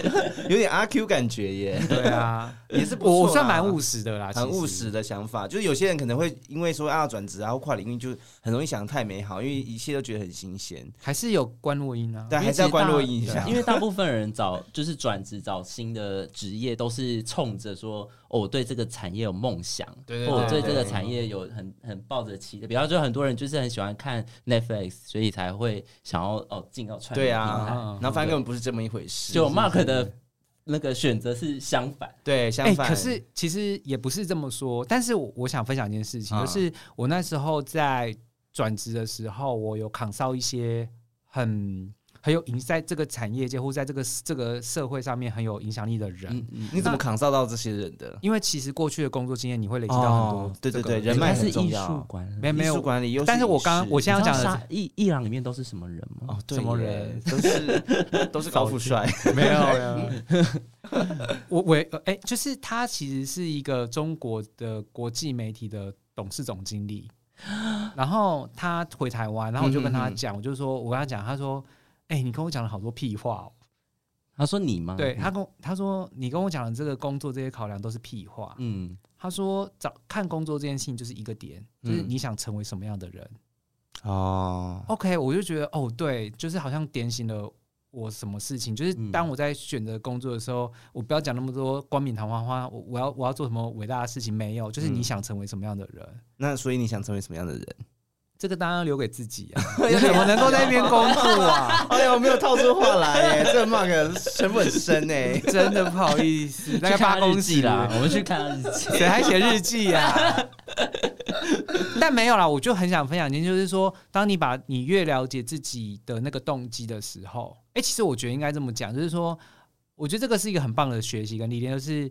[SPEAKER 2] [laughs]
[SPEAKER 1] 有点阿 Q 感觉耶，
[SPEAKER 3] 对啊，
[SPEAKER 1] 也是不错
[SPEAKER 3] 我我算蛮务实的啦，
[SPEAKER 1] 很务
[SPEAKER 3] 其实
[SPEAKER 1] 实的想法。就是有些人可能会因为说啊转职啊或跨领域，就很容易想得太美好，因为一切都觉得很新鲜，
[SPEAKER 3] 还是有关落音啊。
[SPEAKER 1] 对还是要关落音一下。
[SPEAKER 2] 因为大部分人找就是转职找新的职业，都是冲着说哦，我对这个产业有梦想，
[SPEAKER 1] 对对
[SPEAKER 2] 或我
[SPEAKER 1] 对对
[SPEAKER 2] 对这个产业有很很抱着期待。比方说，很多人就是很喜欢看 Netflix，所以才会想要哦进到串
[SPEAKER 1] 对
[SPEAKER 2] 流平台。
[SPEAKER 1] 啊
[SPEAKER 3] 嗯，
[SPEAKER 1] 然后发现根本不是这么一回事。
[SPEAKER 2] 就 Mark 的那个选择是相反，
[SPEAKER 1] 对，相
[SPEAKER 3] 哎、
[SPEAKER 1] 反，
[SPEAKER 3] 可是其实也不是这么说，但是我我想分享一件事情，
[SPEAKER 1] 啊
[SPEAKER 3] 就是我那时候在转职的时候，我有扛上一些很很有影在这个产业界或在这个这个社会上面很有影响力的人。
[SPEAKER 2] 嗯嗯，
[SPEAKER 1] 你怎么扛上到这些人的？
[SPEAKER 3] 因为其实过去的工作经验，你会累积到很多、
[SPEAKER 1] 哦对对对人脉
[SPEAKER 2] 是艺
[SPEAKER 1] 很重要
[SPEAKER 2] 术管理。
[SPEAKER 3] 没没有
[SPEAKER 1] 管理
[SPEAKER 3] 但是我刚我现在要讲的
[SPEAKER 2] 你知道沙伊伊朗里面都是什么人吗？
[SPEAKER 3] 什么人
[SPEAKER 1] 都是 [laughs] 都是高富帅，[laughs]
[SPEAKER 3] 没有，没有 [laughs] 我我哎、就是他其实是一个中国的国际媒体的董事总经理，然后他回台湾，然后我就跟他讲，我就说我跟他讲，他说，哎、你跟我讲了好多屁话、哦，
[SPEAKER 2] 他说你吗？
[SPEAKER 3] 对他跟他说你跟我讲的这个工作这些考量都是屁话，
[SPEAKER 2] 嗯，
[SPEAKER 3] 他说找看工作这件事情就是一个点，就是
[SPEAKER 1] 嗯。
[SPEAKER 3] 你想成为什么样的人。
[SPEAKER 1] 哦
[SPEAKER 3] ，OK，我就觉得哦，对，就是好像点醒了我什么事情，就是
[SPEAKER 2] 嗯。
[SPEAKER 3] 当我在选择工作的时候，我不要讲那么多冠冕堂皇话，我我要我要做什么伟大的事情，没有，就是你
[SPEAKER 1] 嗯。
[SPEAKER 3] 想成为什么样的人，
[SPEAKER 1] 那所以你想成为什么样的人？
[SPEAKER 3] 这个当然留给自己啊，[laughs] 我怎么能够在那边工作啊？[laughs]
[SPEAKER 1] 哎呀，我没有套出话来耶，这个 mark 成本很深哎。[laughs]
[SPEAKER 3] 真的不好意思，大概
[SPEAKER 2] 去看他日
[SPEAKER 3] 八公尺
[SPEAKER 2] 记啦，我们去看日记。
[SPEAKER 3] 谁还写日记呀、但没有啦，我就很想分享一件，就是说，当你把你越了解自己的那个动机的时候，哎、其实我觉得应该这么讲，就是说，我觉得这个是一个很棒的学习跟历练，就是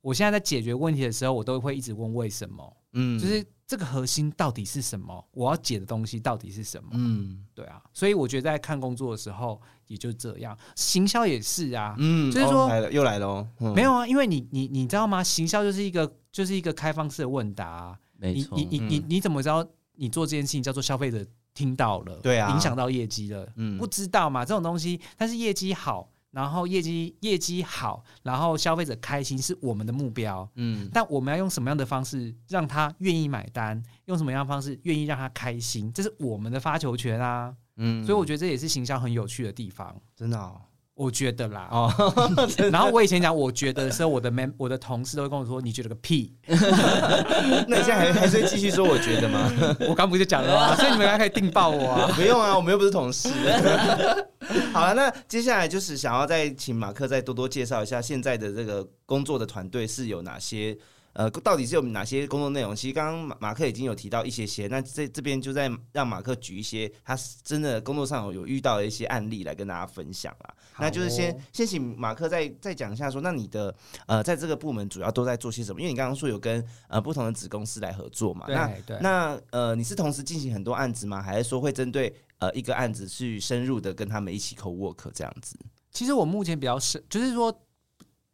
[SPEAKER 3] 我现在在解决问题的时候，我都会一直问为什么，
[SPEAKER 1] 嗯。
[SPEAKER 3] 就是这个核心到底是什么，我要解的东西到底是什么，
[SPEAKER 1] 嗯。
[SPEAKER 3] 对啊，所以我觉得在看工作的时候也就这样，行销也是啊，
[SPEAKER 1] 嗯，
[SPEAKER 3] 就是说
[SPEAKER 1] 哦来了又来了哦，嗯。
[SPEAKER 3] 没有啊，因为你你你知道吗？行销就是一个就是一个开放式的问答啊、
[SPEAKER 2] 没错，
[SPEAKER 3] 你你你你
[SPEAKER 1] 嗯。
[SPEAKER 3] 你怎么知道你做这件事情叫做消费者听到了，
[SPEAKER 1] 对啊
[SPEAKER 3] 影响到业绩了？
[SPEAKER 1] 嗯
[SPEAKER 3] 不知道嘛，这种东西，但是业绩好，然后业绩业绩好，然后消费者开心是我们的目标。
[SPEAKER 1] 嗯，
[SPEAKER 3] 但我们要用什么样的方式让他愿意买单？用什么样的方式愿意让他开心？这是我们的发球权啊！
[SPEAKER 1] 嗯
[SPEAKER 3] 所以我觉得这也是行销很有趣的地方。
[SPEAKER 1] 真的哦，
[SPEAKER 3] 我觉得啦，
[SPEAKER 1] 哦，[laughs]
[SPEAKER 3] 然后我以前讲我觉得的时候，我的 man 我的同事都会跟我说：“你觉得个屁 [laughs]
[SPEAKER 1] 那你现在还还是会继续说我觉得吗？！” [laughs]
[SPEAKER 3] 我刚不就讲了吗？所以你们还可以定爆我啊！
[SPEAKER 1] 不用啊，我们又不是同事。好了，那接下来就是想要再请马克再多多介绍一下现在的这个工作的团队是有哪些。呃，到底是有哪些工作内容？其实刚刚马马克已经有提到一些些，那这这边就在让马克举一些他真的工作上有有遇到的一些案例来跟大家分享啦。那就是先先请马克再再讲一下说，那你的呃在这个部门主要都在做些什么？因为你刚刚说有跟呃不同的子公司来合作嘛，那那呃，你是同时进行很多案子吗？还是说会针对呃一个案子去深入的跟他们一起 co work 这样子？
[SPEAKER 3] 其实我目前比较深，就是说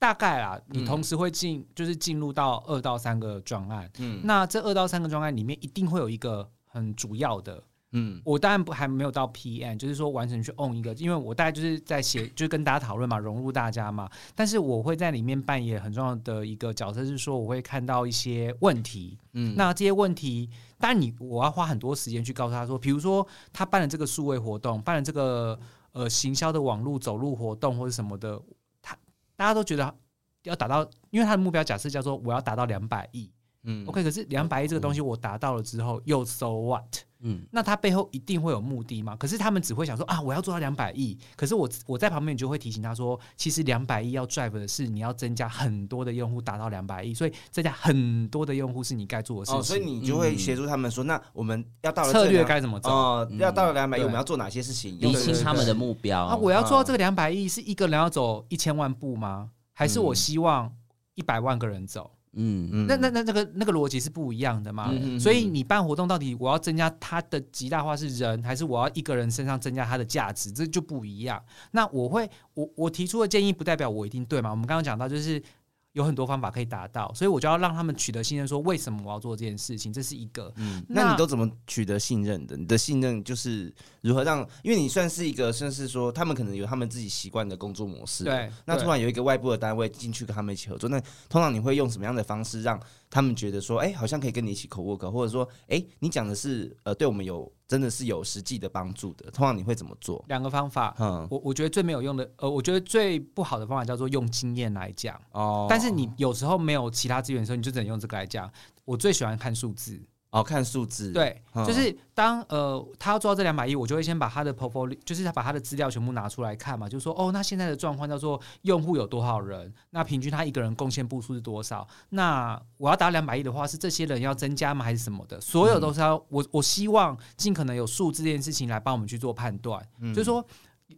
[SPEAKER 3] 大概啦，你
[SPEAKER 1] 嗯
[SPEAKER 3] 同时会进，就是进入到二到三个专案。
[SPEAKER 1] 嗯
[SPEAKER 3] 那这二到三个专案里面，一定会有一个很主要的。
[SPEAKER 1] 嗯
[SPEAKER 3] 我当然不还没有到 PM，就是说完全去 own 一个，因为我大概就是在写，[laughs] 就是跟大家讨论嘛，融入大家嘛。但是我会在里面扮演很重要的一个角色，是说我会看到一些问题，
[SPEAKER 1] 嗯
[SPEAKER 3] 那这些问题，当然你我要花很多时间去告诉他说，比如说他办了这个数位活动，办了这个呃行销的网络走路活动或者什么的，他大家都觉得要达到，因为他的目标假设叫做我要达到两百亿。
[SPEAKER 1] 嗯
[SPEAKER 3] ，OK，可是两百亿这个东西我达到了之后，又 so what？
[SPEAKER 2] 嗯，
[SPEAKER 3] 那他背后一定会有目的嘛？可是他们只会想说啊，我要做到两百亿。可是我我在旁边就会提醒他说，其实两百亿要 drive 的是你要增加很多的用户达到两百亿，所以增加很多的用户是你该做的事情。
[SPEAKER 1] 哦，所以你就会协助他们说，那我们要到了
[SPEAKER 3] 策略该怎么走？
[SPEAKER 1] 哦，要到了两百亿，我们要做哪些事情？
[SPEAKER 2] 理清他们的目标
[SPEAKER 3] 啊，我要做到这个两百亿，是一个人要走一千万步吗？还是我
[SPEAKER 1] 嗯
[SPEAKER 3] 希望一百万个人走？
[SPEAKER 2] 嗯
[SPEAKER 1] 嗯
[SPEAKER 3] 那那那那个那个逻辑是不一样的嘛？
[SPEAKER 1] 嗯
[SPEAKER 3] 所以你办活动到底我要增加它的极大化是人，还是我要一个人身上增加它的价值？这就不一样。那我会我我提出的建议不代表我一定对嘛？我们刚刚讲到就是。有很多方法可以达到，所以我就要让他们取得信任，说为什么我要做这件事情，这是一个。
[SPEAKER 1] 嗯，那你都怎么取得信任的？你的信任就是如何让？因为你算是一个，算是说他们可能有他们自己习惯的工作模式。
[SPEAKER 3] 对，对
[SPEAKER 1] 那突然有一个外部的单位进去跟他们一起合作，那通常你会用什么样的方式让他们觉得说，哎、好像可以跟你一起 co work，或者说，哎、你讲的是呃，对我们有真的是有实际的帮助的。通常你会怎么做？
[SPEAKER 3] 两个方法，
[SPEAKER 1] 嗯，
[SPEAKER 3] 我我觉得最没有用的，呃，我觉得最不好的方法叫做用经验来讲。
[SPEAKER 1] 哦
[SPEAKER 3] 但是你有时候没有其他资源的时候，你就只能用这个来讲。我最喜欢看数字，
[SPEAKER 1] 哦看数字，，
[SPEAKER 3] 对，
[SPEAKER 1] 嗯
[SPEAKER 3] 就是当呃他要做到这两百亿，我就会先把他的 portfolio，就是他把他的资料全部拿出来看嘛，就说哦，那现在的状况叫做用户有多少人，那平均他一个人贡献步数是多少？那我要达两百亿的话，是这些人要增加吗，还是什么的？所有都是要我我希望尽可能有数字这件事情来帮我们去做判断，
[SPEAKER 1] 嗯
[SPEAKER 3] 就是说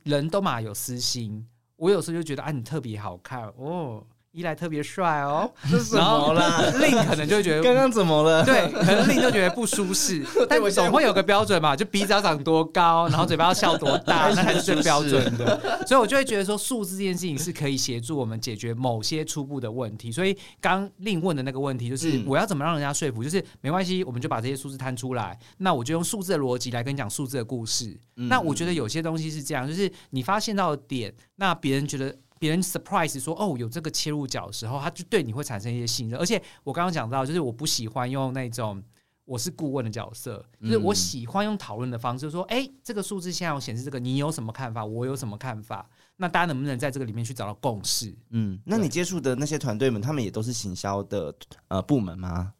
[SPEAKER 3] 人都嘛有私心，我有时候就觉得啊你特别好看哦。一来特别帅哦，
[SPEAKER 1] 这 [laughs] 是什么啦？
[SPEAKER 3] 令可能就会觉得
[SPEAKER 1] 刚刚怎么了？[laughs]
[SPEAKER 3] 对，可能令就觉得不舒适，[laughs] 但总会有个标准嘛，就鼻子要长多高，然后嘴巴要笑多大，那才是最标准的。所以我就会觉得说，数字这件事情是可以协助我们解决某些初步的问题。所以刚令问的那个问题就是，
[SPEAKER 1] 嗯
[SPEAKER 3] 我要怎么让人家说服？就是没关系，我们就把这些数字摊出来，那我就用数字的逻辑来跟你讲数字的故事。
[SPEAKER 1] 嗯
[SPEAKER 3] 那我觉得有些东西是这样，就是你发现到的点，那别人觉得。别人 surprise 说哦有这个切入角的时候，他就对你会产生一些信任。而且我刚刚讲到，就是我不喜欢用那种我是顾问的角色，就是我喜欢用讨论的方式说，哎、这个数字现在有显示这个，你有什么看法？我有什么看法？那大家能不能在这个里面去找到共识？
[SPEAKER 1] 嗯，那你接触的那些团队们，他们也都是行销的呃部门吗？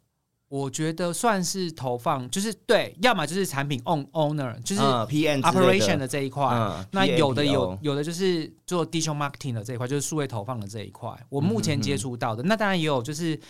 [SPEAKER 3] 我觉得算是投放，就是对，要么就是产品 own owner，就是
[SPEAKER 1] 嗯 PM
[SPEAKER 3] operation 的这一块。
[SPEAKER 1] 嗯
[SPEAKER 3] 那有的有有的就是做 digital marketing 的这一块，就是数位投放的这一块。我目前接触到的，那当然也有就是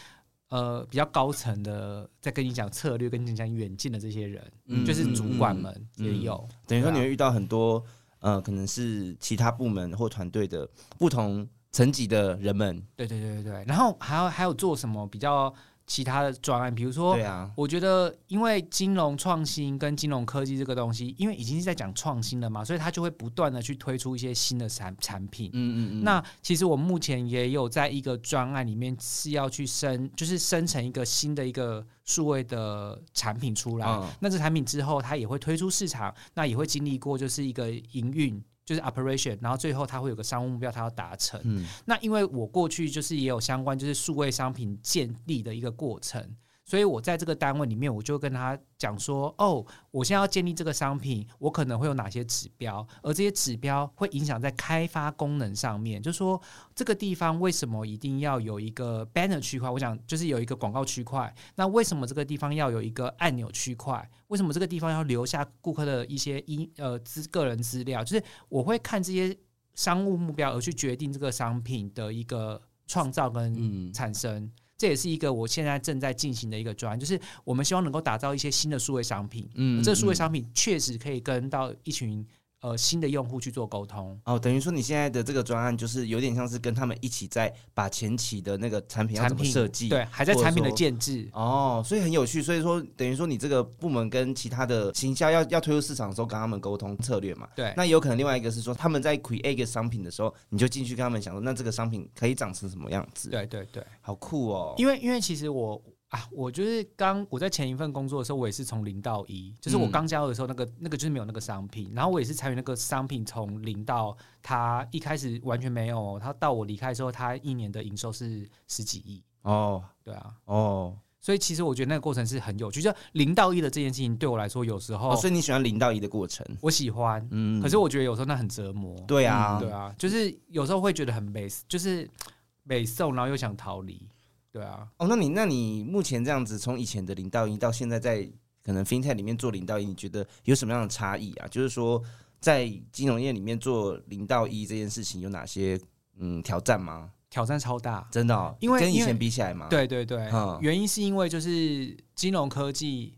[SPEAKER 3] 呃比较高层的，在跟你讲策略、跟你讲远近的这些人，
[SPEAKER 1] 嗯
[SPEAKER 3] 就是主管们
[SPEAKER 1] 嗯
[SPEAKER 3] 也有。
[SPEAKER 1] 等于说你会遇到很多呃，可能是其他部门或团队的不同层级的人们。
[SPEAKER 3] 对对对对对。然后还有还有做什么比较其他的专案，比如说
[SPEAKER 1] 对啊，
[SPEAKER 3] 我觉得，因为金融创新跟金融科技这个东西，因为已经是在讲创新了嘛，所以它就会不断的去推出一些新的产产品。
[SPEAKER 1] 嗯嗯嗯，
[SPEAKER 3] 那其实我目前也有在一个专案里面是要去生，就是生成一个新的一个数位的产品出来。
[SPEAKER 1] 嗯
[SPEAKER 3] 那这产品之后，它也会推出市场，那也会经历过就是一个营运。就是 operation，然后最后它会有个商务目标，它要达成。
[SPEAKER 1] 嗯
[SPEAKER 3] 那因为我过去就是也有相关就是数位商品建立的一个过程，所以我在这个单位里面，我就跟他讲说，哦，我现在要建立这个商品，我可能会有哪些指标，而这些指标会影响在开发功能上面，就说这个地方为什么一定要有一个 banner 区块？我想就是有一个广告区块，那为什么这个地方要有一个按钮区块？为什么这个地方要留下顾客的一些一呃资个人资料？就是我会看这些商务目标而去决定这个商品的一个创造跟
[SPEAKER 2] 嗯
[SPEAKER 3] 产生。这也是一个我现在正在进行的一个专案，就是我们希望能够打造一些新的数位商品。
[SPEAKER 1] 嗯
[SPEAKER 3] 这个数位
[SPEAKER 1] 嗯
[SPEAKER 3] 商品确实可以跟到一群呃新的用户去做沟通。
[SPEAKER 1] 哦，等于说你现在的这个专案就是有点像是跟他们一起在把前期的那个产品要怎么
[SPEAKER 3] 产品
[SPEAKER 1] 设计，
[SPEAKER 3] 对，还在产品的建制。
[SPEAKER 1] 哦，所以很有趣。所以说，等于说你这个部门跟其他的行销要要推入市场的时候，跟他们沟通策略嘛。
[SPEAKER 3] 对，
[SPEAKER 1] 那有可能另外一个是说，他们在 create 一个商品的时候，你就进去跟他们讲说，那这个商品可以长成什么样子？，
[SPEAKER 3] 对对对，
[SPEAKER 1] 好酷哦。
[SPEAKER 3] 因为因为其实我啊，我就是刚我在前一份工作的时候，我也是从零到一，就是我
[SPEAKER 1] 嗯
[SPEAKER 3] 刚加入的时候，那个那个就是没有那个商品，然后我也是参与那个商品从零到它一开始完全没有，它到我离开的时候，它一年的营收是十几亿，
[SPEAKER 1] 哦
[SPEAKER 3] 对啊。
[SPEAKER 1] 哦
[SPEAKER 3] 所以其实我觉得那个过程是很有趣，就零到一的这件事情对我来说，有时候
[SPEAKER 1] 哦，所以你喜欢零到一的过程？
[SPEAKER 3] 我喜欢，
[SPEAKER 1] 嗯
[SPEAKER 3] 可是我觉得有时候那很折磨。
[SPEAKER 1] 对啊，
[SPEAKER 3] 对啊，就是有时候会觉得很美，就是 [tsk] 美送，然后又想逃离。对啊，
[SPEAKER 1] 哦，那你那你目前这样子，从以前的零到一到现在在可能 FinTech 里面做零到一，你觉得有什么样的差异啊？就是说，在金融业里面做零到一这件事情有哪些嗯挑战吗？
[SPEAKER 3] 挑战超大。
[SPEAKER 1] 真的、哦，
[SPEAKER 3] 因为
[SPEAKER 1] 跟以前比起来嘛？，
[SPEAKER 3] 对对对
[SPEAKER 1] 嗯，
[SPEAKER 3] 原因是因为就是金融科技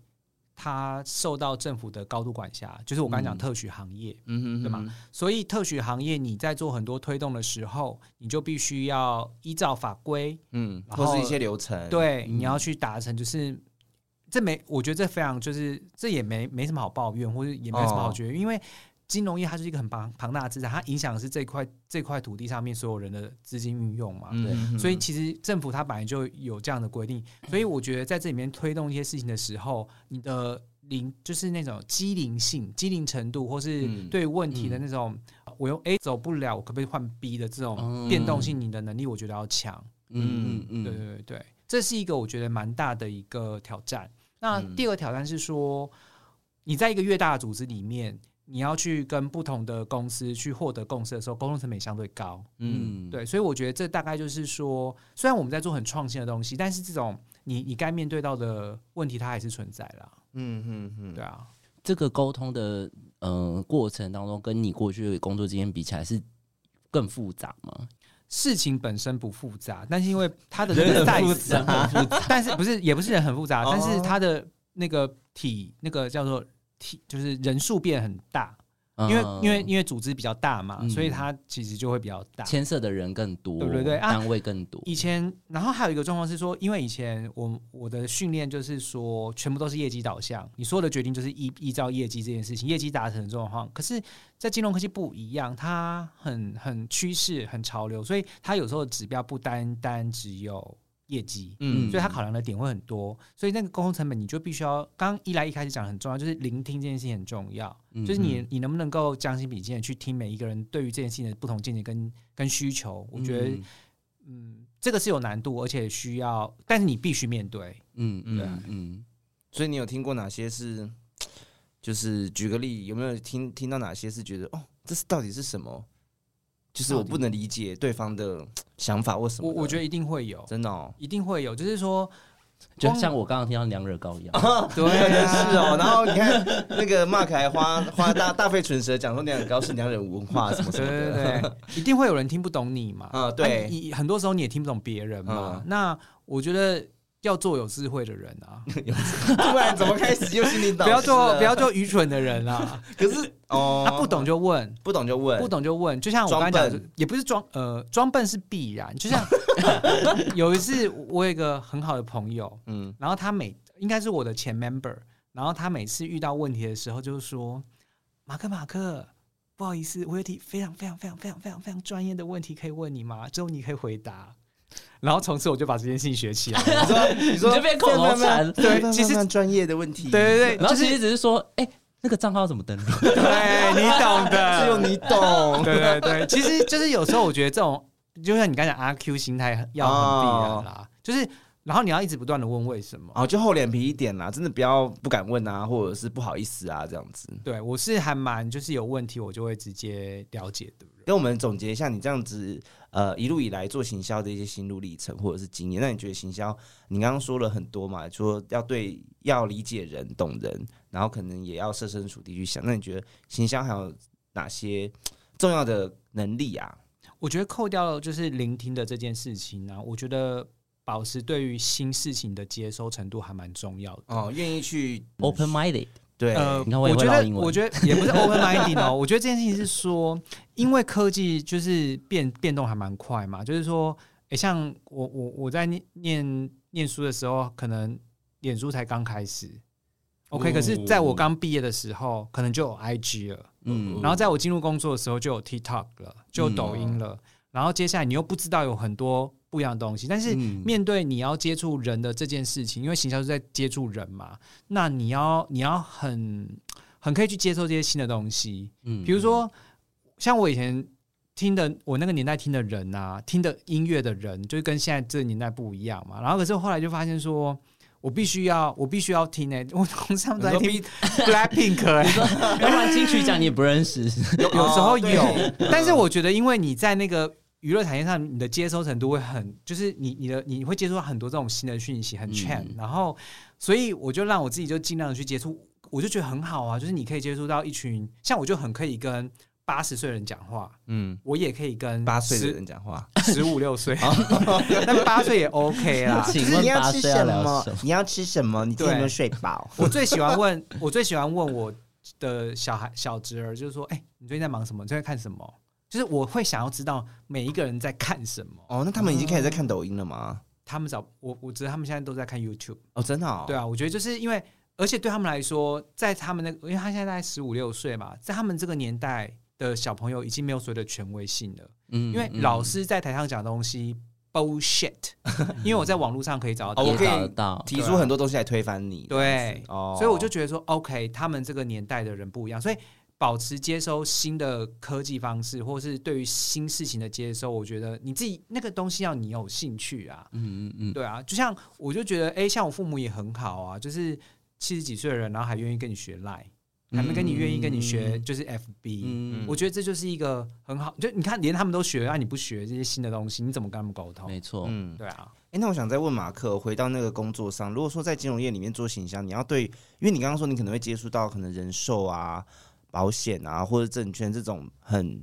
[SPEAKER 3] 它受到政府的高度管辖，就是我刚才讲
[SPEAKER 1] 嗯。
[SPEAKER 3] 特许行业，
[SPEAKER 1] 嗯哼
[SPEAKER 3] 对吗？所以特许行业你在做很多推动的时候，你就必须要依照法规，
[SPEAKER 1] 嗯，
[SPEAKER 3] 然后
[SPEAKER 1] 或是一些流程，
[SPEAKER 3] 对，
[SPEAKER 1] 嗯。
[SPEAKER 3] 你要去达成，就是这没，我觉得这非常就是这也没没什么好抱怨，或者也没什么好
[SPEAKER 1] 哦。
[SPEAKER 3] 觉得，因为金融业它就是一个很庞庞大的资产，它影响的是这块这块土地上面所有人的资金运用嘛。
[SPEAKER 1] 嗯哼哼
[SPEAKER 3] 所以其实政府它本来就有这样的规定，所以我觉得在这里面推动一些事情的时候，你的灵就是那种机灵性、机灵程度，或是
[SPEAKER 1] 嗯。
[SPEAKER 3] 对问题的那种，我用 A 走不了，我可不可以换 B 的这种变动性，你的能力我觉得要强。
[SPEAKER 2] 嗯嗯。
[SPEAKER 3] 对对对对，这是一个我觉得蛮大的一个挑战。那
[SPEAKER 1] 嗯。
[SPEAKER 3] 第二个挑战是说，你在一个越大的组织里面，你要去跟不同的公司去获得共识的时候，沟通成本相对高。
[SPEAKER 1] 嗯
[SPEAKER 2] 嗯，
[SPEAKER 3] 对，所以我觉得这大概就是说，虽然我们在做很创新的东西，但是这种你你该面对到的问题，它还是存在啦。
[SPEAKER 1] 嗯嗯嗯，
[SPEAKER 3] 对啊，
[SPEAKER 2] 这个沟通的呃过程当中，跟你过去的工作经验比起来，是更复杂吗？
[SPEAKER 3] 事情本身不复杂，但是因为它的人很复杂但是不是也不是人很复杂，[laughs] 但是
[SPEAKER 1] 哦
[SPEAKER 3] 它的那个体那个叫做体，就是人数变很大，因为
[SPEAKER 2] 嗯
[SPEAKER 3] 因为因为组织比较大嘛，
[SPEAKER 2] 嗯
[SPEAKER 3] 所以它其实就会比较大。
[SPEAKER 2] 牵涉的人更多，
[SPEAKER 3] 对对对啊
[SPEAKER 2] 单位更多。
[SPEAKER 3] 以前，然后还有一个状况是说，因为以前我我的训练就是说，全部都是业绩导向，你所有的决定就是依依照业绩这件事情，业绩达成的状况。可是，在金融科技不一样，它很很趋势、很潮流，所以它有时候指标不单单只有业绩，
[SPEAKER 1] 嗯
[SPEAKER 3] 所以他考量的点会很多。所以那个沟通成本，你就必须要，刚一来一开始讲得很重要，就是聆听这件事情很重要。
[SPEAKER 2] 嗯
[SPEAKER 3] 就是你你能不能够将心比心的去听每一个人对于这件事情的不同见解跟跟需求，我觉得。
[SPEAKER 2] 嗯
[SPEAKER 3] 嗯，这个是有难度，而且需要，但是你必须面对。
[SPEAKER 2] 嗯
[SPEAKER 1] 对
[SPEAKER 2] 嗯嗯，
[SPEAKER 1] 所以你有听过哪些是？就是举个例，有没有听听到哪些是觉得哦，这是到底是什么？就是我不能理解对方的想法或什么。
[SPEAKER 3] 我我觉得一定会有，
[SPEAKER 1] 真的哦，
[SPEAKER 3] 一定会有，就是说，
[SPEAKER 2] 就像我刚刚听到娘惹膏一样，[laughs]
[SPEAKER 3] 对 [laughs]
[SPEAKER 1] 是哦。然后你看那个 Mark 还花花大大费唇舌讲说娘惹高是娘惹文化什么什么的。
[SPEAKER 3] 对对，一定会有人听不懂你嘛。[laughs]
[SPEAKER 1] 啊对
[SPEAKER 3] 你很多时候你也听不懂别人嘛。
[SPEAKER 1] 嗯
[SPEAKER 3] 那我觉得要做有智慧的人啊，[laughs]
[SPEAKER 1] 突然怎么开始又心灵导
[SPEAKER 3] 不要做不要做愚蠢的人啊。[laughs]
[SPEAKER 1] 可是哦，
[SPEAKER 3] 他不懂就问，
[SPEAKER 1] 不懂就问，
[SPEAKER 3] 不懂就问，就像我刚才讲的，也不是装呃装笨是必然。就像 [laughs] 有一次，我有一个很好的朋友，
[SPEAKER 1] 嗯
[SPEAKER 3] 然后他每应该是我的前 member，然后他每次遇到问题的时候，就是说：“马克，马克，不好意思，我有题非常非常非常非常非常非常专业的问题可以问你吗？之后你可以回答。”然后从此我就把这件事情学起来了。[laughs]
[SPEAKER 1] 你说你说
[SPEAKER 2] 你就变口头禅
[SPEAKER 1] 对
[SPEAKER 3] 对其实
[SPEAKER 1] 专业的问题，
[SPEAKER 3] 对对对，
[SPEAKER 2] 然后
[SPEAKER 3] 就是
[SPEAKER 2] 其实只是说，哎，那个账号怎么登录？
[SPEAKER 3] 对你懂的，
[SPEAKER 1] 只有你懂。
[SPEAKER 3] 对对对，其实就是有时候我觉得这种，就像你刚才讲阿 Q 心态要很必然啦，就是然后你要一直不断的问为什么。
[SPEAKER 1] 哦，就厚脸皮一点啦，真的不要不敢问啊，或者是不好意思啊，这样子。
[SPEAKER 3] 对我是还蛮就是有问题，我就会直接了解的人。
[SPEAKER 1] 跟我们总结一下，你这样子呃一路以来做行销的一些心路历程或者是经验。那你觉得行销，你刚刚说了很多嘛，说要对要理解人、懂人，然后可能也要设身处地去想。那你觉得行销还有哪些重要的能力啊？
[SPEAKER 3] 我觉得扣掉就是聆听的这件事情呢、我觉得保持对于新事情的接收程度还蛮重要的。
[SPEAKER 1] 哦，愿意去
[SPEAKER 2] open minded，
[SPEAKER 1] 对，
[SPEAKER 3] 呃，
[SPEAKER 2] 你看我
[SPEAKER 3] 觉得我觉得也不是 open minded 哦，[laughs] 我觉得这件事情是说，因为科技就是变变动还蛮快嘛，就是说，诶，像我我我在念念念书的时候，可能脸书才刚开始，OK，、
[SPEAKER 1] 哦
[SPEAKER 3] 可是在我刚毕业的时候，可能就有 IG 了，
[SPEAKER 2] 嗯
[SPEAKER 3] 然后在我进入工作的时候就有 TikTok 了，就有抖音了，然后接下来你又不知道有很多不一样的东西，但是
[SPEAKER 2] 嗯。
[SPEAKER 3] 面对你要接触人的这件事情，因为行销是在接触人嘛，那你要你要很很可以去接受这些新的东西，
[SPEAKER 2] 嗯。
[SPEAKER 3] 比如说像我以前听的，我那个年代听的人啊，听的音乐的人，就是跟现在这个年代不一样嘛。然后可是后来就发现说。我必须要，我必须要听诶、[laughs] 我同事他们都在听 Blackpink [laughs] 哎、
[SPEAKER 2] 要不然金曲奖你也不认识，
[SPEAKER 3] 有有时候
[SPEAKER 1] 哦
[SPEAKER 3] 有，
[SPEAKER 1] 对
[SPEAKER 3] 但是我觉得，因为你在那个娱乐产业上，你的接收程度会很，就是你你的你会接触到很多这种新的讯息，很全、
[SPEAKER 2] 嗯
[SPEAKER 3] 然后所以我就让我自己就尽量的去接触，我就觉得很好啊，就是你可以接触到一群，像我就很可以跟八十岁的人讲话，
[SPEAKER 1] 嗯，
[SPEAKER 3] 我也可以跟
[SPEAKER 1] 八岁的人讲话，
[SPEAKER 3] 十五六岁，[laughs] 但八岁也 OK 啦。[laughs]
[SPEAKER 2] 请问八岁要吃什么？
[SPEAKER 1] 你要吃什么？你今天有没有睡饱？
[SPEAKER 3] 我最喜欢问，我最喜欢问我的小孩小侄儿，就是说，哎、你最近在忙什么？你最近在看什么？就是我会想要知道每一个人在看什么。
[SPEAKER 1] 哦，那他们已经开始在看抖音了吗？
[SPEAKER 3] 他们找我，我觉得他们现在都在看 YouTube。
[SPEAKER 1] 哦，真的哦，
[SPEAKER 3] 对啊，我觉得就是因为，而且对他们来说，在他们那个，因为他现在大概十五六岁嘛，在他们这个年代的小朋友已经没有所谓的权威性了，
[SPEAKER 2] 嗯
[SPEAKER 3] 因为老师在台上讲东西 bullshit，[laughs] 因为我在网络上可以找到
[SPEAKER 1] 我可以
[SPEAKER 2] 找得到，
[SPEAKER 1] 提出很多东西来推翻你。
[SPEAKER 3] 对，
[SPEAKER 1] 哦，
[SPEAKER 3] 所以我就觉得说，OK，他们这个年代的人不一样，所以保持接收新的科技方式，或是对于新事情的接收，我觉得你自己那个东西要你有兴趣啊，
[SPEAKER 2] 嗯嗯嗯，
[SPEAKER 3] 对啊，就像我就觉得，哎、像我父母也很好啊，就是七十几岁的人，然后还愿意跟你学 Line，还没跟你愿意跟你学就是 FB，、
[SPEAKER 2] 嗯
[SPEAKER 3] 我觉得这就是一个很好，就你看连他们都学，啊，你不学这些新的东西，你怎么跟他们沟通？
[SPEAKER 2] 没错，
[SPEAKER 1] 嗯，
[SPEAKER 3] 对啊，
[SPEAKER 1] 哎、那我想再问马克，回到那个工作上，如果说在金融业里面做形象，你要对，因为你刚刚说你可能会接触到可能人寿啊、保险啊或者证券这种很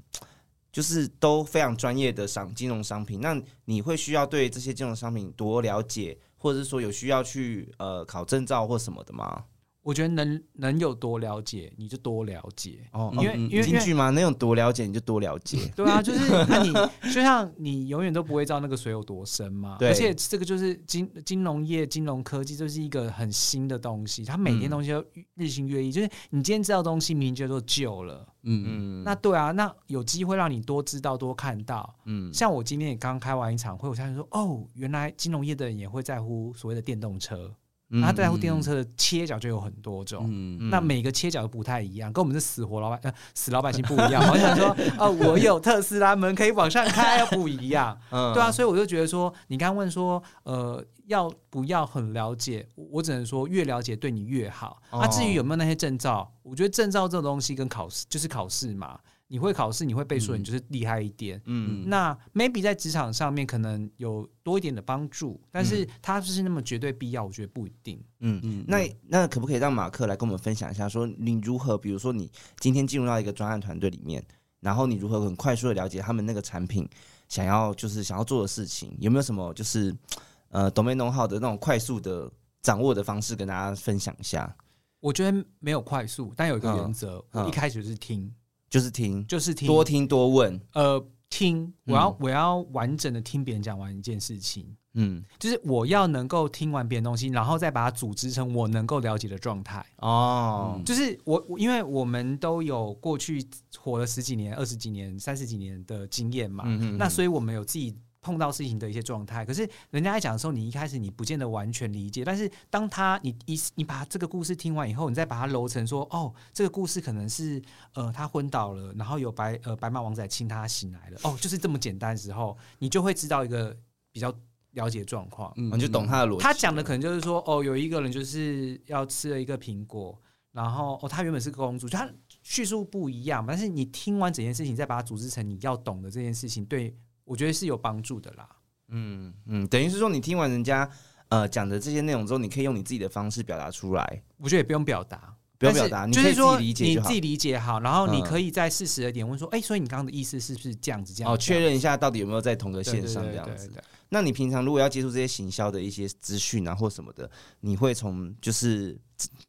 [SPEAKER 1] 就是都非常专业的商金融商品，那你会需要对这些金融商品多了解，或者是说有需要去呃考证照或什么的吗？
[SPEAKER 3] 我觉得能能有多了解，你就多了解。
[SPEAKER 1] 哦
[SPEAKER 3] 因为因为因为
[SPEAKER 1] 进去吗？能有多了解你就多了解。
[SPEAKER 3] 对啊，就是那你 [laughs] 就像你永远都不会知道那个水有多深嘛。
[SPEAKER 1] 对
[SPEAKER 3] 而且这个就是金金融业、金融科技，就是一个很新的东西，它每天
[SPEAKER 1] 嗯
[SPEAKER 3] 东西都日新月异。就是你今天知道的东西，明明就做旧了。
[SPEAKER 2] 嗯
[SPEAKER 1] 嗯，
[SPEAKER 3] 那对啊，那有机会让你多知道、多看到。
[SPEAKER 1] 嗯
[SPEAKER 3] 像我今天也刚开完一场会，我才说哦，原来金融业的人也会在乎所谓的电动车。那他在乎电动车的切角就有很多种。
[SPEAKER 2] 嗯
[SPEAKER 3] 那每个切角都不太一样，跟我们是死活老百 [laughs] 呃死老百姓不一样。我想说，[laughs] 哦，我有特斯拉门可以往上开，不一样。[laughs]
[SPEAKER 1] 嗯
[SPEAKER 3] 对啊，所以我就觉得说，你刚刚问说，呃，要不要很了解？我我只能说，越了解对你越好。
[SPEAKER 1] 哦
[SPEAKER 3] 啊，至于有没有那些证照，我觉得证照这种东西跟考试就是考试嘛。你会考试，你会背书，
[SPEAKER 2] 嗯
[SPEAKER 3] 你就是厉害一点。
[SPEAKER 1] 嗯
[SPEAKER 3] 那 maybe 在职场上面可能有多一点的帮助，但是它是不是那么绝对必要？我觉得不一定。
[SPEAKER 1] 嗯
[SPEAKER 2] 嗯
[SPEAKER 1] 那那可不可以让马克来跟我们分享一下，说你如何，比如说你今天进入到一个专案团队里面，然后你如何很快速的了解他们那个产品想要就是想要做的事情，有没有什么就是呃 domain know how 的那种快速的掌握的方式跟大家分享一下？
[SPEAKER 3] 我觉得没有快速，但有一个
[SPEAKER 1] 嗯
[SPEAKER 3] 原则，
[SPEAKER 1] 嗯
[SPEAKER 3] 我一开始就是听，
[SPEAKER 1] 就是听，
[SPEAKER 3] 就是听。
[SPEAKER 1] 多听多问，
[SPEAKER 3] 呃听，我要、
[SPEAKER 1] 嗯
[SPEAKER 3] 我要完整的听别人讲完一件事情，
[SPEAKER 1] 嗯。
[SPEAKER 3] 就是我要能够听完别人东西，然后再把它组织成我能够了解的状态。
[SPEAKER 1] 哦，
[SPEAKER 3] 就是我，因为我们都有过去活了十几年、二十几年、三十几年的经验嘛，
[SPEAKER 1] 嗯。
[SPEAKER 3] 那所以我们有自己碰到事情的一些状态。可是人家在讲的时候，你一开始你不见得完全理解，但是当他你一你把这个故事听完以后，你再把它揉成说，哦，这个故事可能是呃他昏倒了，然后有白呃白马王子来亲他醒来了，哦，就是这么简单的时候，你就会知道一个比较了解状况。
[SPEAKER 2] 嗯
[SPEAKER 1] 你就懂他的逻辑。
[SPEAKER 3] 他讲的可能就是说，哦，有一个人就是要吃了一个苹果，然后哦，他原本是个公主，就他叙述不一样，但是你听完整件事情，再把它组织成你要懂的这件事情，对我觉得是有帮助的啦。
[SPEAKER 1] 嗯嗯，等于是说你听完人家呃讲的这些内容之后，你可以用你自己的方式表达出来，
[SPEAKER 3] 我觉得也不用表达，
[SPEAKER 1] 不用表达，你
[SPEAKER 3] 就是说
[SPEAKER 1] 己理解就好
[SPEAKER 3] 你自。己理解好，然后你
[SPEAKER 1] 嗯
[SPEAKER 3] 可以在适时的点问说，哎、所以你刚刚的意思是不是这样子？这样
[SPEAKER 1] 哦，确认一下到底有没有在同个线上这样子。那你平常如果要接触这些行销的一些资讯啊或什么的，你会从就是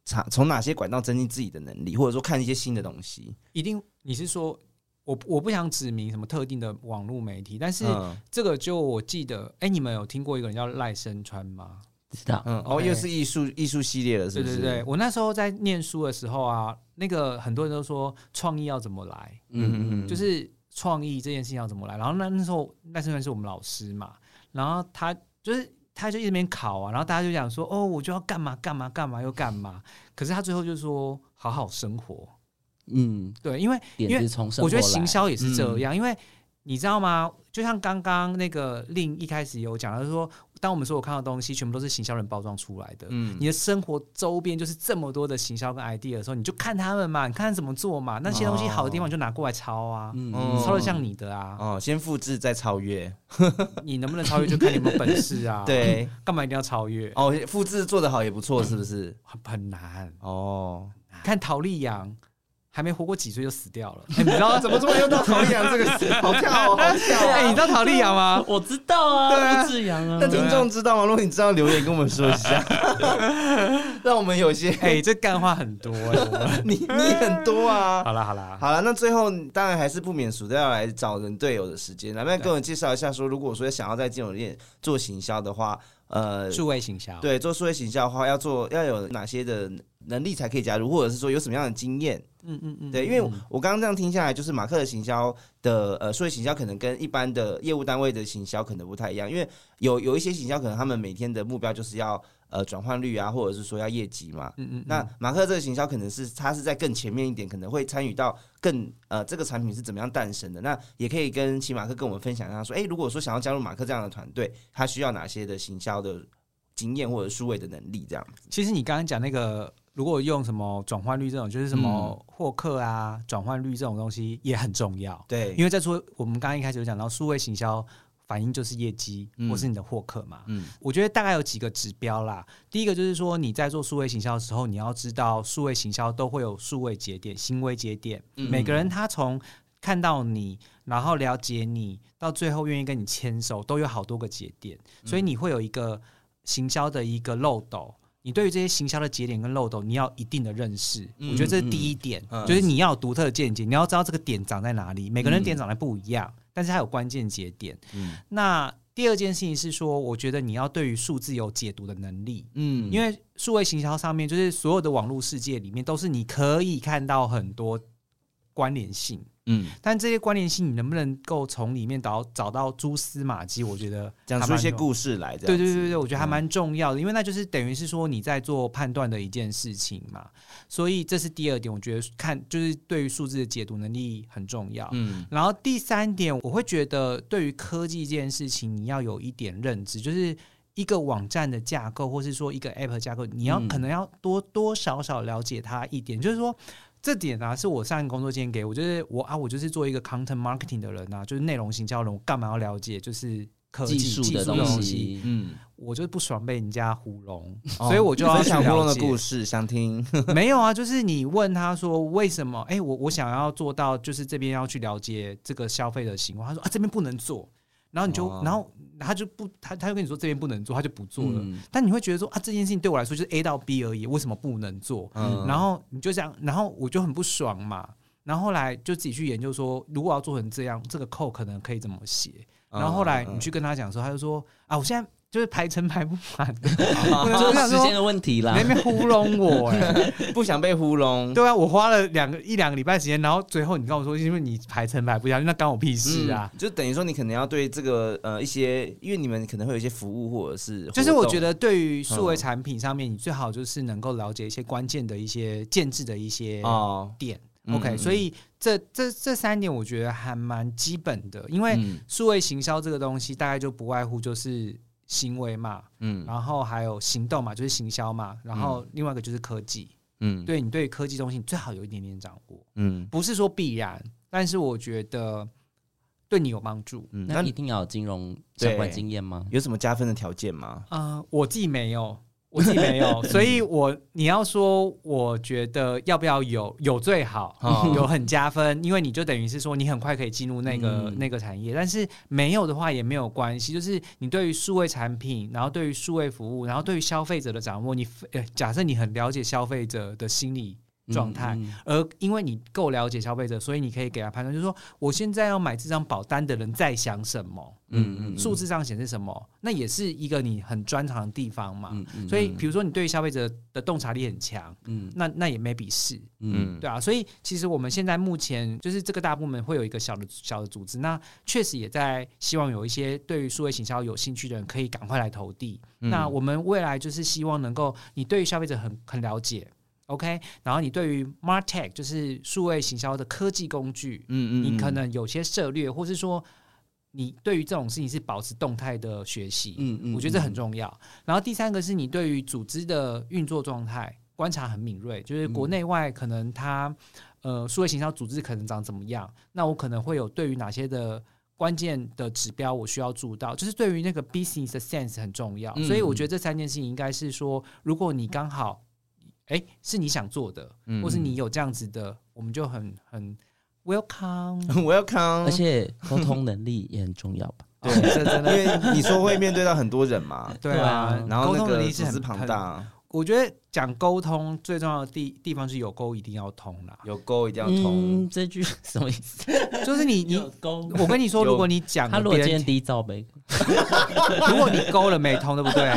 [SPEAKER 1] 从从哪些管道增进自己的能力，或者说看一些新的东西？
[SPEAKER 3] 一定你是说。我我不想指明什么特定的网络媒体，但是
[SPEAKER 1] 嗯
[SPEAKER 3] 这个就我记得，哎、你们有听过一个人叫赖声川吗？
[SPEAKER 2] 知道，
[SPEAKER 1] 嗯，哦又是艺术艺术系列了，是不是？
[SPEAKER 3] 对对对，我那时候在念书的时候啊，那个很多人都说创意要怎么来，
[SPEAKER 1] 嗯嗯嗯，
[SPEAKER 3] 就是创意这件事情要怎么来。然后那那时候赖声川是我们老师嘛，然后他就是他就一直边考啊，然后大家就讲说哦，我就要干嘛干嘛干嘛又干嘛，可是他最后就说好好生活，
[SPEAKER 2] 嗯，
[SPEAKER 3] 对，因为因为
[SPEAKER 2] 从
[SPEAKER 3] 我觉得行销也是
[SPEAKER 1] 嗯
[SPEAKER 3] 这样，因为你知道吗？就像刚刚那个令一开始有讲，他说当我们所有看到的东西全部都是行销人包装出来的，
[SPEAKER 1] 嗯
[SPEAKER 3] 你的生活周边就是这么多的行销跟 idea 的时候，你就看他们嘛，你看他怎么做嘛，那些东西好的地方就拿过来抄啊，抄的像你的啊，
[SPEAKER 1] 哦，先复制再超越，[laughs]
[SPEAKER 3] 你能不能超越就看你有没有本事啊。[laughs]
[SPEAKER 1] 对，
[SPEAKER 3] 干嘛一定要超越？
[SPEAKER 1] 哦，复制做得好也不错，是不是？
[SPEAKER 3] 很很难。
[SPEAKER 1] 哦，
[SPEAKER 3] 看陶丽阳还没活过几岁就死掉了，[laughs] 哎，你知道
[SPEAKER 1] 怎么突然用到陶丽阳这个词？好跳哦，好跳
[SPEAKER 3] 哎，你
[SPEAKER 1] 哦！
[SPEAKER 3] 知道陶丽阳吗？[laughs]
[SPEAKER 2] 我知道啊，
[SPEAKER 1] 对啊
[SPEAKER 2] 吴志阳啊，
[SPEAKER 1] 但听众知道吗？如果你知道，留言跟我们说一下，[laughs] 让我们有些
[SPEAKER 3] 哎，这干话很多哎。我们
[SPEAKER 1] 你你很多啊。
[SPEAKER 3] 好啦好啦，
[SPEAKER 1] 好了，那最后当然还是不免俗的要来找人队友的时间。来，不然跟我介绍一下，说如果说想要在金融业做行销的话，呃，
[SPEAKER 3] 数位行销。
[SPEAKER 1] 对，做数位行销的话，要做要有哪些的能力才可以加入，或者是说有什么样的经验？
[SPEAKER 3] 嗯嗯嗯，
[SPEAKER 1] 对，因为我刚刚这样听下来，就是马克的行销的呃，数位行销可能跟一般的业务单位的行销可能不太一样，因为有有一些行销可能他们每天的目标就是要呃转换率啊，或者是说要业绩嘛。
[SPEAKER 3] 嗯嗯，
[SPEAKER 1] 那马克这个行销可能是他是在更前面一点，可能会参与到更呃这个产品是怎么样诞生的。那也可以跟骑马克跟我们分享一下，说，诶，如果说想要加入马克这样的团队，他需要哪些的行销的经验或者数位的能力这样子？
[SPEAKER 3] 其实你刚刚讲那个，如果用什么转换率这种，就是什么获客啊、转换率这种东西也很重要。
[SPEAKER 1] 对，
[SPEAKER 3] 因为在说我们刚刚一开始有讲到数位行销，反映就是业绩
[SPEAKER 1] 嗯
[SPEAKER 3] 或是你的获客嘛。
[SPEAKER 1] 嗯
[SPEAKER 3] 我觉得大概有几个指标啦。第一个就是说你在做数位行销的时候，你要知道数位行销都会有数位节点、行为节点。
[SPEAKER 1] 嗯
[SPEAKER 3] 每个人他从看到你，然后了解你，到最后愿意跟你牵手，都有好多个节点，所以你会有一个行销的一个漏斗。你对于这些行销的节点跟漏斗，你要一定的认识。
[SPEAKER 1] 嗯
[SPEAKER 3] 我觉得这是第一点，
[SPEAKER 1] 嗯
[SPEAKER 3] 就是你要有独特的见解，你要知道这个点长在哪里。每个人
[SPEAKER 1] 嗯
[SPEAKER 3] 点长得不一样，但是它有关键节点。
[SPEAKER 1] 嗯
[SPEAKER 3] 那第二件事情是说，我觉得你要对于数字有解读的能力。
[SPEAKER 1] 嗯
[SPEAKER 3] 因为数位行销上面，就是所有的网络世界里面，都是你可以看到很多关联性，
[SPEAKER 1] 嗯，
[SPEAKER 3] 但这些关联性你能不能够从里面找找到蛛丝马迹？我觉得
[SPEAKER 1] 讲出一些故事来，
[SPEAKER 3] 对对对对，我觉得还
[SPEAKER 1] 嗯
[SPEAKER 3] 蛮重要的，因为那就是等于是说你在做判断的一件事情嘛，所以这是第二点，我觉得看就是对于数字的解读能力很重要。
[SPEAKER 1] 嗯
[SPEAKER 3] 然后第三点，我会觉得对于科技这件事情，你要有一点认知，就是一个网站的架构，或是说一个 app 架构，你要
[SPEAKER 2] 嗯
[SPEAKER 3] 可能要多多少少了解它一点，就是说。这点啊，是我上一个工作经验给我，就是我啊，我就是做一个 content marketing 的人啊，就是内容行销人，我干嘛要了解就是科技
[SPEAKER 2] 技术
[SPEAKER 3] 的
[SPEAKER 2] 的东
[SPEAKER 3] 东西？
[SPEAKER 1] 嗯，
[SPEAKER 3] 我就是不爽被人家糊弄，
[SPEAKER 1] 哦
[SPEAKER 3] 所以我就要
[SPEAKER 1] 分享
[SPEAKER 3] 去了
[SPEAKER 1] 胡龙的故事，想听。[laughs]
[SPEAKER 3] 没有啊，就是你问他说为什么？哎、我我想要做到，就是这边要去了解这个消费的行为。他说啊，这边不能做，然后你就，
[SPEAKER 1] 哦
[SPEAKER 3] 然后他就不，他他就跟你说这边不能做，他就不做了。
[SPEAKER 2] 嗯
[SPEAKER 3] 但你会觉得说啊，这件事情对我来说就是 A 到 B 而已，为什么不能做？
[SPEAKER 1] 嗯
[SPEAKER 3] 然后你就这样，然后我就很不爽嘛。然后后来就自己去研究说，如果要做成这样，这个扣可能可以怎么写。然后后来你去跟他讲说，他就说啊，我现在就是排程排不完，
[SPEAKER 1] 啊 [laughs]
[SPEAKER 2] 就是时间的问题啦
[SPEAKER 3] 你。在那边糊弄我哎、[laughs]
[SPEAKER 1] 不想被糊弄。
[SPEAKER 3] 对啊，我花了两个一两个礼拜时间，然后最后你跟我说，因为你排程排不下去，那关我屁事啊！
[SPEAKER 1] 嗯就等于说你可能要对这个呃一些，因为你们可能会有一些服务或者是，
[SPEAKER 3] 就是我觉，得对于数位
[SPEAKER 1] 嗯
[SPEAKER 3] 产品上面，你最好就是能够了解一些关键的一些建制的一些
[SPEAKER 1] 哦
[SPEAKER 3] 点。
[SPEAKER 1] 嗯
[SPEAKER 3] OK，
[SPEAKER 1] 嗯
[SPEAKER 3] 所以这这这三点我觉得还蛮基本的，因为
[SPEAKER 1] 嗯
[SPEAKER 3] 数位行销这个东西大概就不外乎就是行为嘛，
[SPEAKER 1] 嗯
[SPEAKER 3] 然后还有行动嘛，就是行销嘛，然后另外一个就是科技。
[SPEAKER 1] 嗯
[SPEAKER 3] 对你对科技东西，你最好有一点点掌握，
[SPEAKER 1] 嗯
[SPEAKER 3] 不是说必然，但是我觉得对你有帮助。
[SPEAKER 1] 嗯，
[SPEAKER 2] 那
[SPEAKER 1] 那
[SPEAKER 2] 一定要有金融相关
[SPEAKER 1] 对
[SPEAKER 2] 经验吗？
[SPEAKER 1] 有什么加分的条件吗？
[SPEAKER 3] 呃，我自己没有，我自己没有，[laughs] 所以我你要说，我觉得要不要有有最好，
[SPEAKER 1] 哦 [laughs]
[SPEAKER 3] 有很加分，因为你就等于是说你很快可以进入那个、
[SPEAKER 1] 嗯
[SPEAKER 3] 那个产业，但是没有的话也没有关系，就是你对于数位产品，然后对于数位服务，然后对于消费者的掌握，你呃假设你很了解消费者的心理。状态。
[SPEAKER 2] 嗯。
[SPEAKER 3] 而因为你够了解消费者，所以你可以给他判断，就是说我现在要买这张保单的人在想什么，
[SPEAKER 2] 嗯嗯
[SPEAKER 3] 数字上显示什么，那也是一个你很专长的地方嘛。
[SPEAKER 2] 嗯嗯
[SPEAKER 3] 所以，比如说你对于消费者的洞察力很强，
[SPEAKER 2] 嗯。
[SPEAKER 3] 那那也没比试，
[SPEAKER 2] 嗯。
[SPEAKER 3] 对啊。所以其实我们现在目前就是这个大部门会有一个小的小的组织，那确实也在希望有一些对于数位行销有兴趣的人可以赶快来投递。
[SPEAKER 1] 嗯。
[SPEAKER 3] 那我们未来就是希望能够你对于消费者很很了解。OK，然后你对于 Martech 就是数位行销的科技工具，
[SPEAKER 1] 嗯嗯
[SPEAKER 3] 你可能有些策略，或是说你对于这种事情是保持动态的学习，
[SPEAKER 2] 嗯嗯
[SPEAKER 3] 我觉得这很重要。然后第三个是你对于组织的运作状态观察很敏锐，就是国内外可能它呃数位行销组织可能长怎么样，那我可能会有对于哪些的。关键的指标我需要注到，就是对于那个 business sense 很重要，
[SPEAKER 1] 嗯
[SPEAKER 3] 所以我觉得这三件事情应该是说，如果你刚好，哎，是你想做的，
[SPEAKER 1] 嗯
[SPEAKER 3] 或是你有这样子的，我们就很很 [laughs] welcome。
[SPEAKER 1] welcome，
[SPEAKER 2] 而且沟通能力也很重要吧？
[SPEAKER 1] 对，因
[SPEAKER 3] 的
[SPEAKER 1] 为你说会面对到很多人嘛，[laughs]
[SPEAKER 3] 对啊，
[SPEAKER 1] 然后那
[SPEAKER 3] 沟通能
[SPEAKER 1] 个
[SPEAKER 3] 力是很
[SPEAKER 1] 组织庞。大，
[SPEAKER 3] 我觉得讲沟通最重要的地地方是有沟一定要通啦，
[SPEAKER 1] 有沟一定要通
[SPEAKER 2] 嗯，。这句什么意思？[laughs]
[SPEAKER 3] 就是你你
[SPEAKER 2] 沟。
[SPEAKER 3] 我跟你说，如果你讲
[SPEAKER 2] 他如果今天第一罩杯，
[SPEAKER 3] 如果你勾了没通，对不对？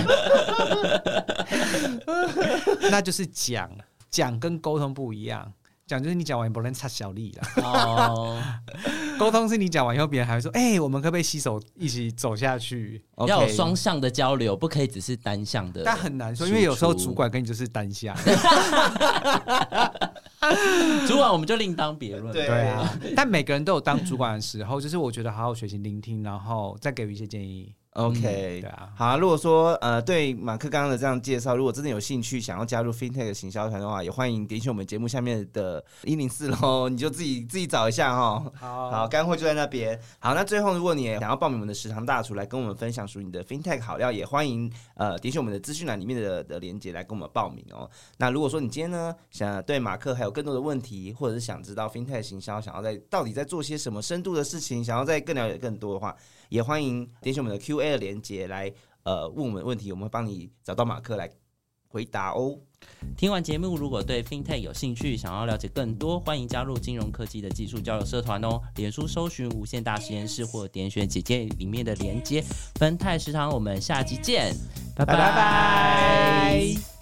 [SPEAKER 3] [laughs] 那就是讲讲跟沟通不一样，讲就是你讲完不能插小力了，
[SPEAKER 2] 哦，[laughs]
[SPEAKER 3] 沟通是你讲完以后，别人还会说，哎、我们可不可以携手一起走下去
[SPEAKER 2] 要有双向的交流，不可以只是单向的。
[SPEAKER 3] 但很难说，因为有时候主管跟你就是单向。[laughs]
[SPEAKER 2] 主管我们就另当别论。
[SPEAKER 1] 对
[SPEAKER 3] 对啊，但每个人都有当主管的时候，就是我觉得好好学习聆听，然后再给予一些建议。
[SPEAKER 1] OK，、
[SPEAKER 3] 对啊
[SPEAKER 1] 好啊。如果说呃对马克刚刚的这样介绍，如果真的有兴趣想要加入 FinTech 行销团的话，也欢迎点选我们节目下面的一零四喽，你就自己自己找一下哈。
[SPEAKER 3] 好
[SPEAKER 1] 好，干货就在那边。好，那最后如果你也想要报名我们的食堂大厨来跟我们分享属于你的 FinTech 好料，也欢迎呃点选我们的资讯栏里面的的链接来跟我们报名哦。那如果说你今天呢想对马克还有更多的问题，或者是想知道 FinTech 行销想要在到底在做些什么深度的事情，想要再更了解更多的话，也欢迎点选我们的 Q&A 的连接来呃问我们问题，我们会帮你找到马克来回答哦。
[SPEAKER 2] 听完节目，如果对 FinTech 有兴趣，想要了解更多，欢迎加入金融科技的技术交流社团哦。脸书搜寻无限大实验室，或点选简介里面的连接。分泰食堂，我们下集见，拜
[SPEAKER 1] 拜拜拜